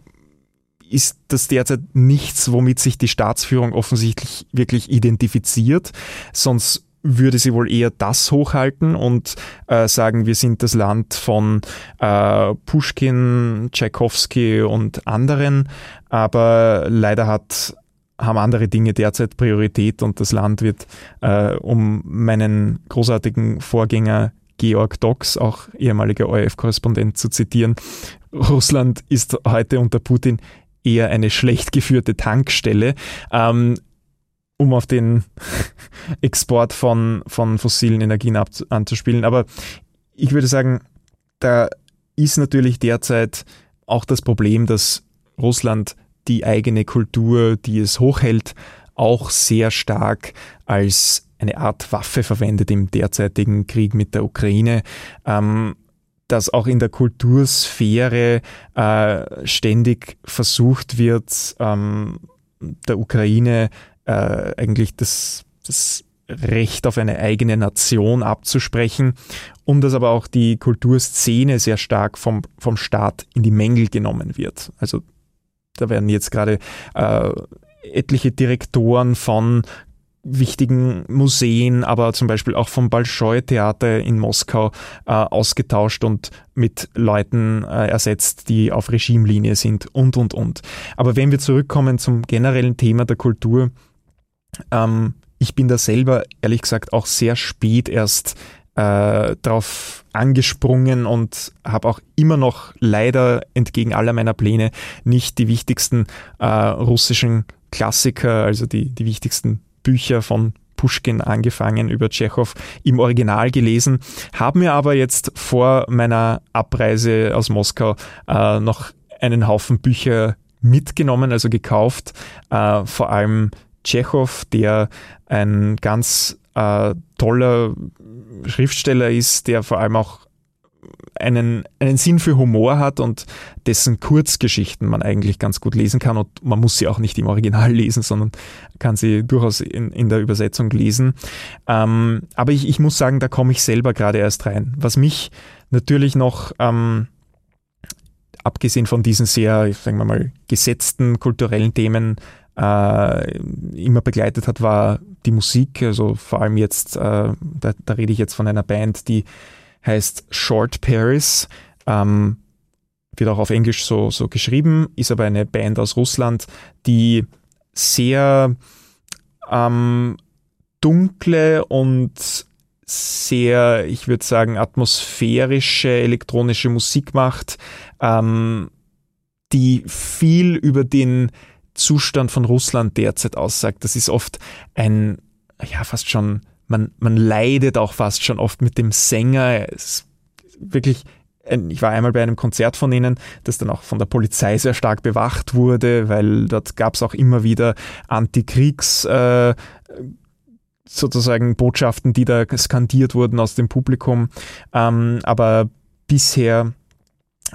ist das derzeit nichts, womit sich die Staatsführung offensichtlich wirklich identifiziert. Sonst würde sie wohl eher das hochhalten und äh, sagen, wir sind das Land von äh, Pushkin, Tchaikovsky und anderen. Aber leider hat, haben andere Dinge derzeit Priorität und das Land wird, äh, um meinen großartigen Vorgänger Georg Dox, auch ehemaliger ORF-Korrespondent, zu zitieren, Russland ist heute unter Putin eher eine schlecht geführte Tankstelle, ähm, um auf den Export von, von fossilen Energien ab, anzuspielen. Aber ich würde sagen, da ist natürlich derzeit auch das Problem, dass Russland die eigene Kultur, die es hochhält, auch sehr stark als eine Art Waffe verwendet im derzeitigen Krieg mit der Ukraine. Ähm, dass auch in der Kultursphäre äh, ständig versucht wird, ähm, der Ukraine äh, eigentlich das, das Recht auf eine eigene Nation abzusprechen und dass aber auch die Kulturszene sehr stark vom, vom Staat in die Mängel genommen wird. Also da werden jetzt gerade äh, etliche Direktoren von wichtigen Museen, aber zum Beispiel auch vom Bolschoi-Theater in Moskau äh, ausgetauscht und mit Leuten äh, ersetzt, die auf Regimelinie sind und, und, und. Aber wenn wir zurückkommen zum generellen Thema der Kultur, ähm, ich bin da selber, ehrlich gesagt, auch sehr spät erst äh, darauf angesprungen und habe auch immer noch leider entgegen aller meiner Pläne nicht die wichtigsten äh, russischen Klassiker, also die, die wichtigsten Bücher von Pushkin angefangen über Tschechow im Original gelesen, habe mir aber jetzt vor meiner Abreise aus Moskau äh, noch einen Haufen Bücher mitgenommen, also gekauft, äh, vor allem Tschechow, der ein ganz äh, toller Schriftsteller ist, der vor allem auch einen, einen Sinn für Humor hat und dessen Kurzgeschichten man eigentlich ganz gut lesen kann und man muss sie auch nicht im Original lesen, sondern kann sie durchaus in, in der Übersetzung lesen. Ähm, aber ich, ich muss sagen, da komme ich selber gerade erst rein. Was mich natürlich noch ähm, abgesehen von diesen sehr, sagen wir mal, gesetzten kulturellen Themen äh, immer begleitet hat, war die Musik. Also vor allem jetzt, äh, da, da rede ich jetzt von einer Band, die heißt Short Paris. Ähm, wird auch auf Englisch so, so geschrieben, ist aber eine Band aus Russland, die sehr ähm, dunkle und sehr, ich würde sagen, atmosphärische elektronische Musik macht, ähm, die viel über den Zustand von Russland derzeit aussagt. Das ist oft ein, ja, fast schon man, man leidet auch fast schon oft mit dem Sänger. Es wirklich ich war einmal bei einem Konzert von ihnen, das dann auch von der Polizei sehr stark bewacht wurde, weil dort gab es auch immer wieder Antikriegs äh, sozusagen Botschaften, die da skandiert wurden aus dem Publikum. Ähm, aber bisher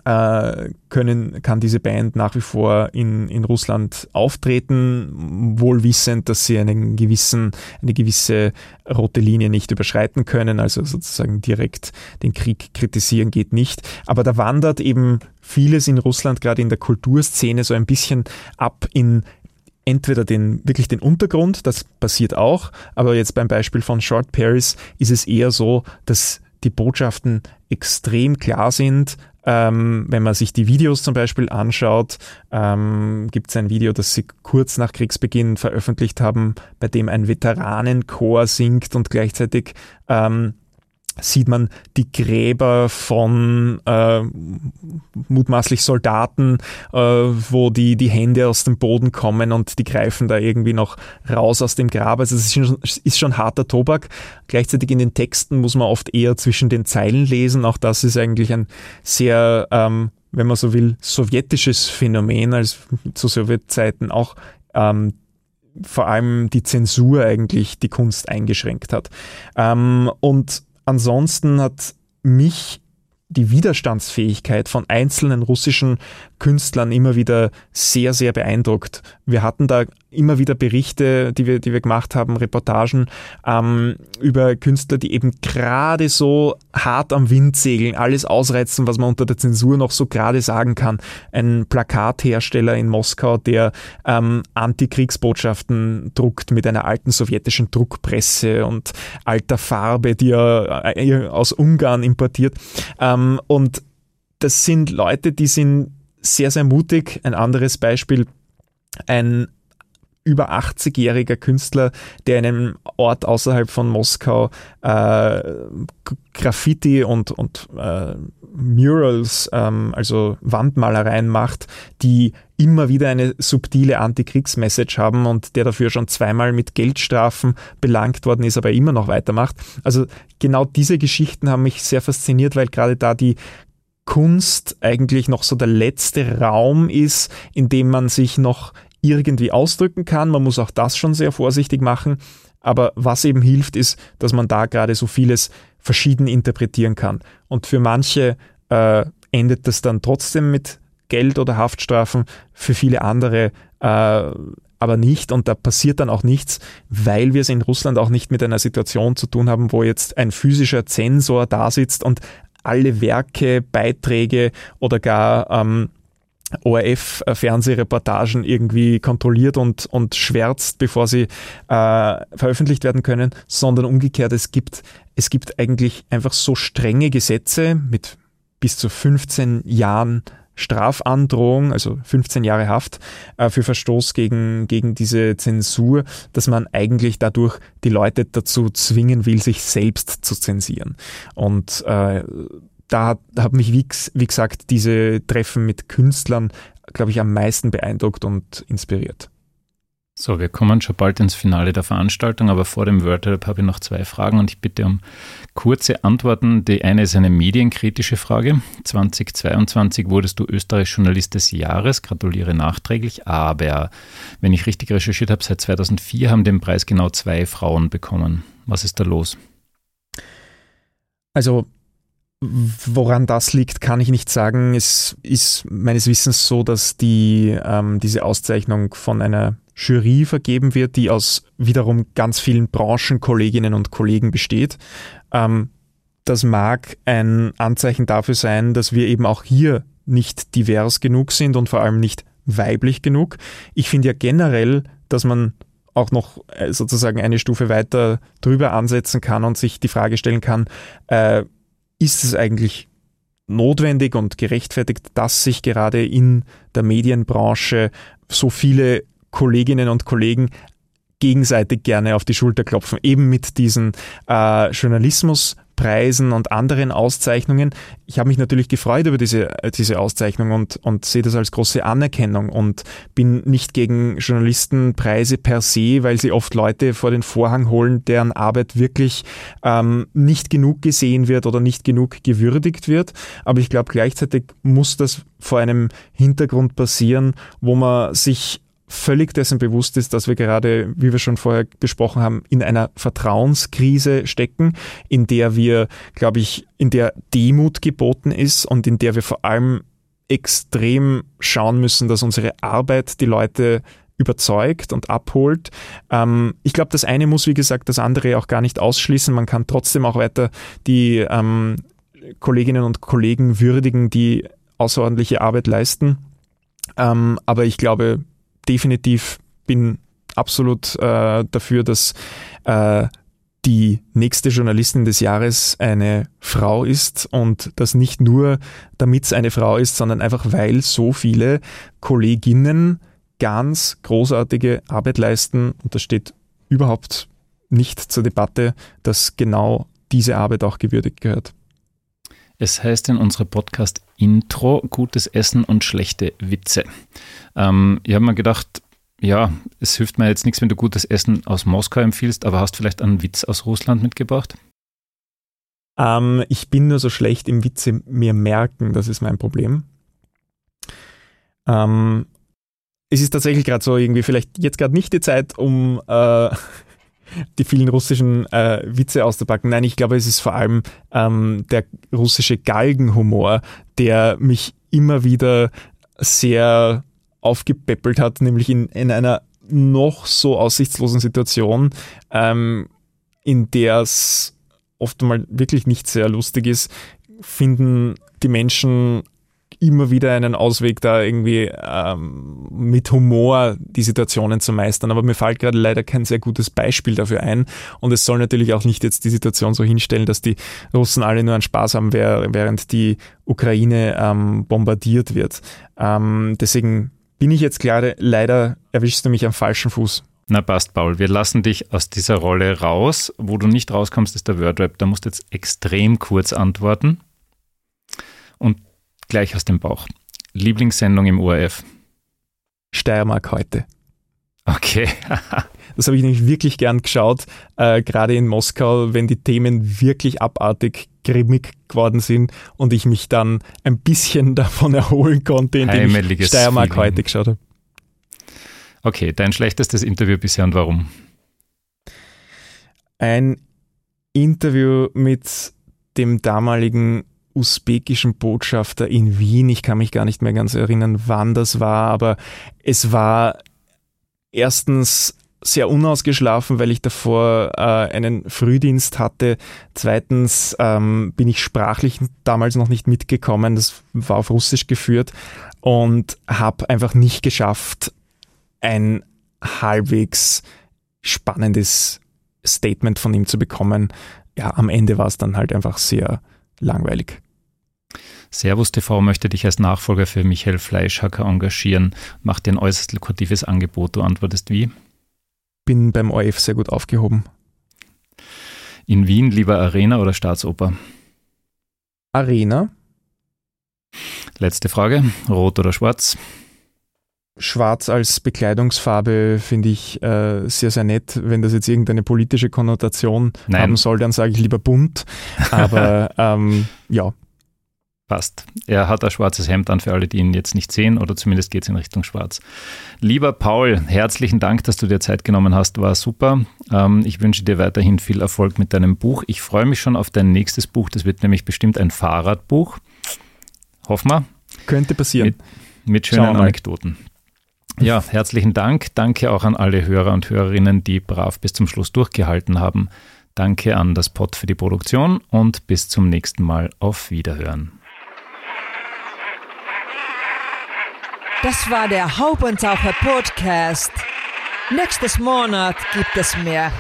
äh, können, kann diese Band nach wie vor in, in Russland auftreten, wohl wissend, dass sie einen gewissen, eine gewisse rote Linie nicht überschreiten können, also sozusagen direkt den Krieg kritisieren geht nicht. Aber da wandert eben vieles in Russland, gerade in der Kulturszene, so ein bisschen ab in entweder den, wirklich den Untergrund, das passiert auch, aber jetzt beim Beispiel von Short Paris ist es eher so, dass die Botschaften extrem klar sind, ähm, wenn man sich die Videos zum Beispiel anschaut, ähm, gibt es ein Video, das sie kurz nach Kriegsbeginn veröffentlicht haben, bei dem ein Veteranenchor singt und gleichzeitig ähm, sieht man die Gräber von äh, mutmaßlich Soldaten, äh, wo die, die Hände aus dem Boden kommen und die greifen da irgendwie noch raus aus dem Grab. Also es ist schon, ist schon harter Tobak. Gleichzeitig in den Texten muss man oft eher zwischen den Zeilen lesen. Auch das ist eigentlich ein sehr, ähm, wenn man so will, sowjetisches Phänomen, als zu Sowjetzeiten auch ähm, vor allem die Zensur eigentlich die Kunst eingeschränkt hat. Ähm, und Ansonsten hat mich die Widerstandsfähigkeit von einzelnen russischen Künstlern immer wieder sehr, sehr beeindruckt. Wir hatten da immer wieder Berichte, die wir, die wir gemacht haben, Reportagen ähm, über Künstler, die eben gerade so hart am Wind segeln, alles ausreizen, was man unter der Zensur noch so gerade sagen kann. Ein Plakathersteller in Moskau, der ähm, Antikriegsbotschaften druckt mit einer alten sowjetischen Druckpresse und alter Farbe, die er äh, aus Ungarn importiert. Ähm, und das sind Leute, die sind sehr, sehr mutig. Ein anderes Beispiel, ein über 80-jähriger Künstler, der in einem Ort außerhalb von Moskau äh, Graffiti und, und äh, Murals, ähm, also Wandmalereien macht, die immer wieder eine subtile Antikriegsmessage haben und der dafür schon zweimal mit Geldstrafen belangt worden ist, aber immer noch weitermacht. Also genau diese Geschichten haben mich sehr fasziniert, weil gerade da die Kunst eigentlich noch so der letzte Raum ist, in dem man sich noch irgendwie ausdrücken kann. Man muss auch das schon sehr vorsichtig machen. Aber was eben hilft, ist, dass man da gerade so vieles verschieden interpretieren kann. Und für manche äh, endet das dann trotzdem mit Geld oder Haftstrafen, für viele andere äh, aber nicht und da passiert dann auch nichts, weil wir es in Russland auch nicht mit einer Situation zu tun haben, wo jetzt ein physischer Zensor da sitzt und alle Werke, Beiträge oder gar ähm, ORF-Fernsehreportagen irgendwie kontrolliert und, und schwärzt, bevor sie äh, veröffentlicht werden können, sondern umgekehrt, es gibt, es gibt eigentlich einfach so strenge Gesetze mit bis zu 15 Jahren Strafandrohung, also 15 Jahre Haft äh, für Verstoß gegen, gegen diese Zensur, dass man eigentlich dadurch die Leute dazu zwingen will, sich selbst zu zensieren. Und äh, da hat mich, wie, wie gesagt, diese Treffen mit Künstlern, glaube ich, am meisten beeindruckt und inspiriert. So, wir kommen schon bald ins Finale der Veranstaltung, aber vor dem WordLab habe ich noch zwei Fragen und ich bitte um kurze Antworten. Die eine ist eine medienkritische Frage. 2022 wurdest du Österreich Journalist des Jahres. Gratuliere nachträglich. Aber wenn ich richtig recherchiert habe, seit 2004 haben den Preis genau zwei Frauen bekommen. Was ist da los? Also Woran das liegt, kann ich nicht sagen. Es ist meines Wissens so, dass die, ähm, diese Auszeichnung von einer Jury vergeben wird, die aus wiederum ganz vielen Branchenkolleginnen und Kollegen besteht. Ähm, das mag ein Anzeichen dafür sein, dass wir eben auch hier nicht divers genug sind und vor allem nicht weiblich genug. Ich finde ja generell, dass man auch noch äh, sozusagen eine Stufe weiter drüber ansetzen kann und sich die Frage stellen kann, äh, ist es eigentlich notwendig und gerechtfertigt, dass sich gerade in der Medienbranche so viele Kolleginnen und Kollegen gegenseitig gerne auf die Schulter klopfen, eben mit diesen äh, Journalismus Preisen und anderen Auszeichnungen. Ich habe mich natürlich gefreut über diese, diese Auszeichnung und, und sehe das als große Anerkennung und bin nicht gegen Journalistenpreise per se, weil sie oft Leute vor den Vorhang holen, deren Arbeit wirklich ähm, nicht genug gesehen wird oder nicht genug gewürdigt wird. Aber ich glaube, gleichzeitig muss das vor einem Hintergrund passieren, wo man sich völlig dessen bewusst ist, dass wir gerade, wie wir schon vorher besprochen haben, in einer Vertrauenskrise stecken, in der wir, glaube ich, in der Demut geboten ist und in der wir vor allem extrem schauen müssen, dass unsere Arbeit die Leute überzeugt und abholt. Ähm, ich glaube, das eine muss, wie gesagt, das andere auch gar nicht ausschließen. Man kann trotzdem auch weiter die ähm, Kolleginnen und Kollegen würdigen, die außerordentliche Arbeit leisten. Ähm, aber ich glaube, definitiv bin absolut äh, dafür, dass äh, die nächste Journalistin des Jahres eine Frau ist und das nicht nur, damit es eine Frau ist, sondern einfach weil so viele Kolleginnen ganz großartige Arbeit leisten und das steht überhaupt nicht zur Debatte, dass genau diese Arbeit auch gewürdigt gehört. Es heißt in unserem Podcast Intro gutes Essen und schlechte Witze. Ähm, ich habe mir gedacht, ja, es hilft mir jetzt nichts, wenn du gutes Essen aus Moskau empfiehlst, aber hast vielleicht einen Witz aus Russland mitgebracht? Ähm, ich bin nur so schlecht im Witze mir merken, das ist mein Problem. Ähm, es ist tatsächlich gerade so irgendwie vielleicht jetzt gerade nicht die Zeit, um äh, die vielen russischen äh, Witze auszupacken. Nein, ich glaube, es ist vor allem ähm, der russische Galgenhumor, der mich immer wieder sehr aufgepäppelt hat, nämlich in, in einer noch so aussichtslosen Situation, ähm, in der es oft mal wirklich nicht sehr lustig ist, finden die Menschen immer wieder einen Ausweg, da irgendwie ähm, mit Humor die Situationen zu meistern. Aber mir fällt gerade leider kein sehr gutes Beispiel dafür ein. Und es soll natürlich auch nicht jetzt die Situation so hinstellen, dass die Russen alle nur einen Spaß haben, während die Ukraine ähm, bombardiert wird. Ähm, deswegen bin ich jetzt gerade, leider erwischst du mich am falschen Fuß. Na passt, Paul. Wir lassen dich aus dieser Rolle raus. Wo du nicht rauskommst, ist der Wordrap. Da musst du jetzt extrem kurz antworten. Und gleich aus dem Bauch. Lieblingssendung im ORF? Steiermark heute. Okay. das habe ich nämlich wirklich gern geschaut, äh, gerade in Moskau, wenn die Themen wirklich abartig grimmig geworden sind und ich mich dann ein bisschen davon erholen konnte, indem ich Steiermark Feeling. heute geschaut habe. Okay, dein schlechtestes Interview bisher und warum? Ein Interview mit dem damaligen usbekischen Botschafter in Wien. Ich kann mich gar nicht mehr ganz erinnern, wann das war, aber es war erstens sehr unausgeschlafen, weil ich davor äh, einen Frühdienst hatte. Zweitens ähm, bin ich sprachlich damals noch nicht mitgekommen. Das war auf Russisch geführt und habe einfach nicht geschafft, ein halbwegs spannendes Statement von ihm zu bekommen. Ja, am Ende war es dann halt einfach sehr langweilig. Servus TV möchte dich als Nachfolger für Michael Fleischhacker engagieren, macht dir ein äußerst lukratives Angebot. Du antwortest wie? Bin beim ORF sehr gut aufgehoben. In Wien lieber Arena oder Staatsoper? Arena. Letzte Frage. Rot oder schwarz? Schwarz als Bekleidungsfarbe finde ich äh, sehr, sehr nett. Wenn das jetzt irgendeine politische Konnotation Nein. haben soll, dann sage ich lieber bunt. Aber ähm, ja, Passt. Er hat ein schwarzes Hemd an für alle, die ihn jetzt nicht sehen, oder zumindest geht es in Richtung schwarz. Lieber Paul, herzlichen Dank, dass du dir Zeit genommen hast, war super. Ähm, ich wünsche dir weiterhin viel Erfolg mit deinem Buch. Ich freue mich schon auf dein nächstes Buch. Das wird nämlich bestimmt ein Fahrradbuch. Hoffen wir. Könnte passieren. Mit, mit schönen Anekdoten. Ja, herzlichen Dank. Danke auch an alle Hörer und Hörerinnen, die brav bis zum Schluss durchgehalten haben. Danke an das Pod für die Produktion und bis zum nächsten Mal. Auf Wiederhören. Das war der Haubentaucher Podcast. Nächstes Monat gibt es mehr.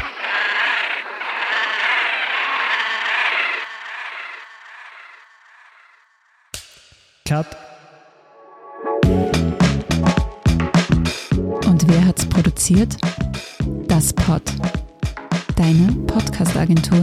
Cut. Und wer hat's produziert? Das Pod. Deine Podcast-Agentur.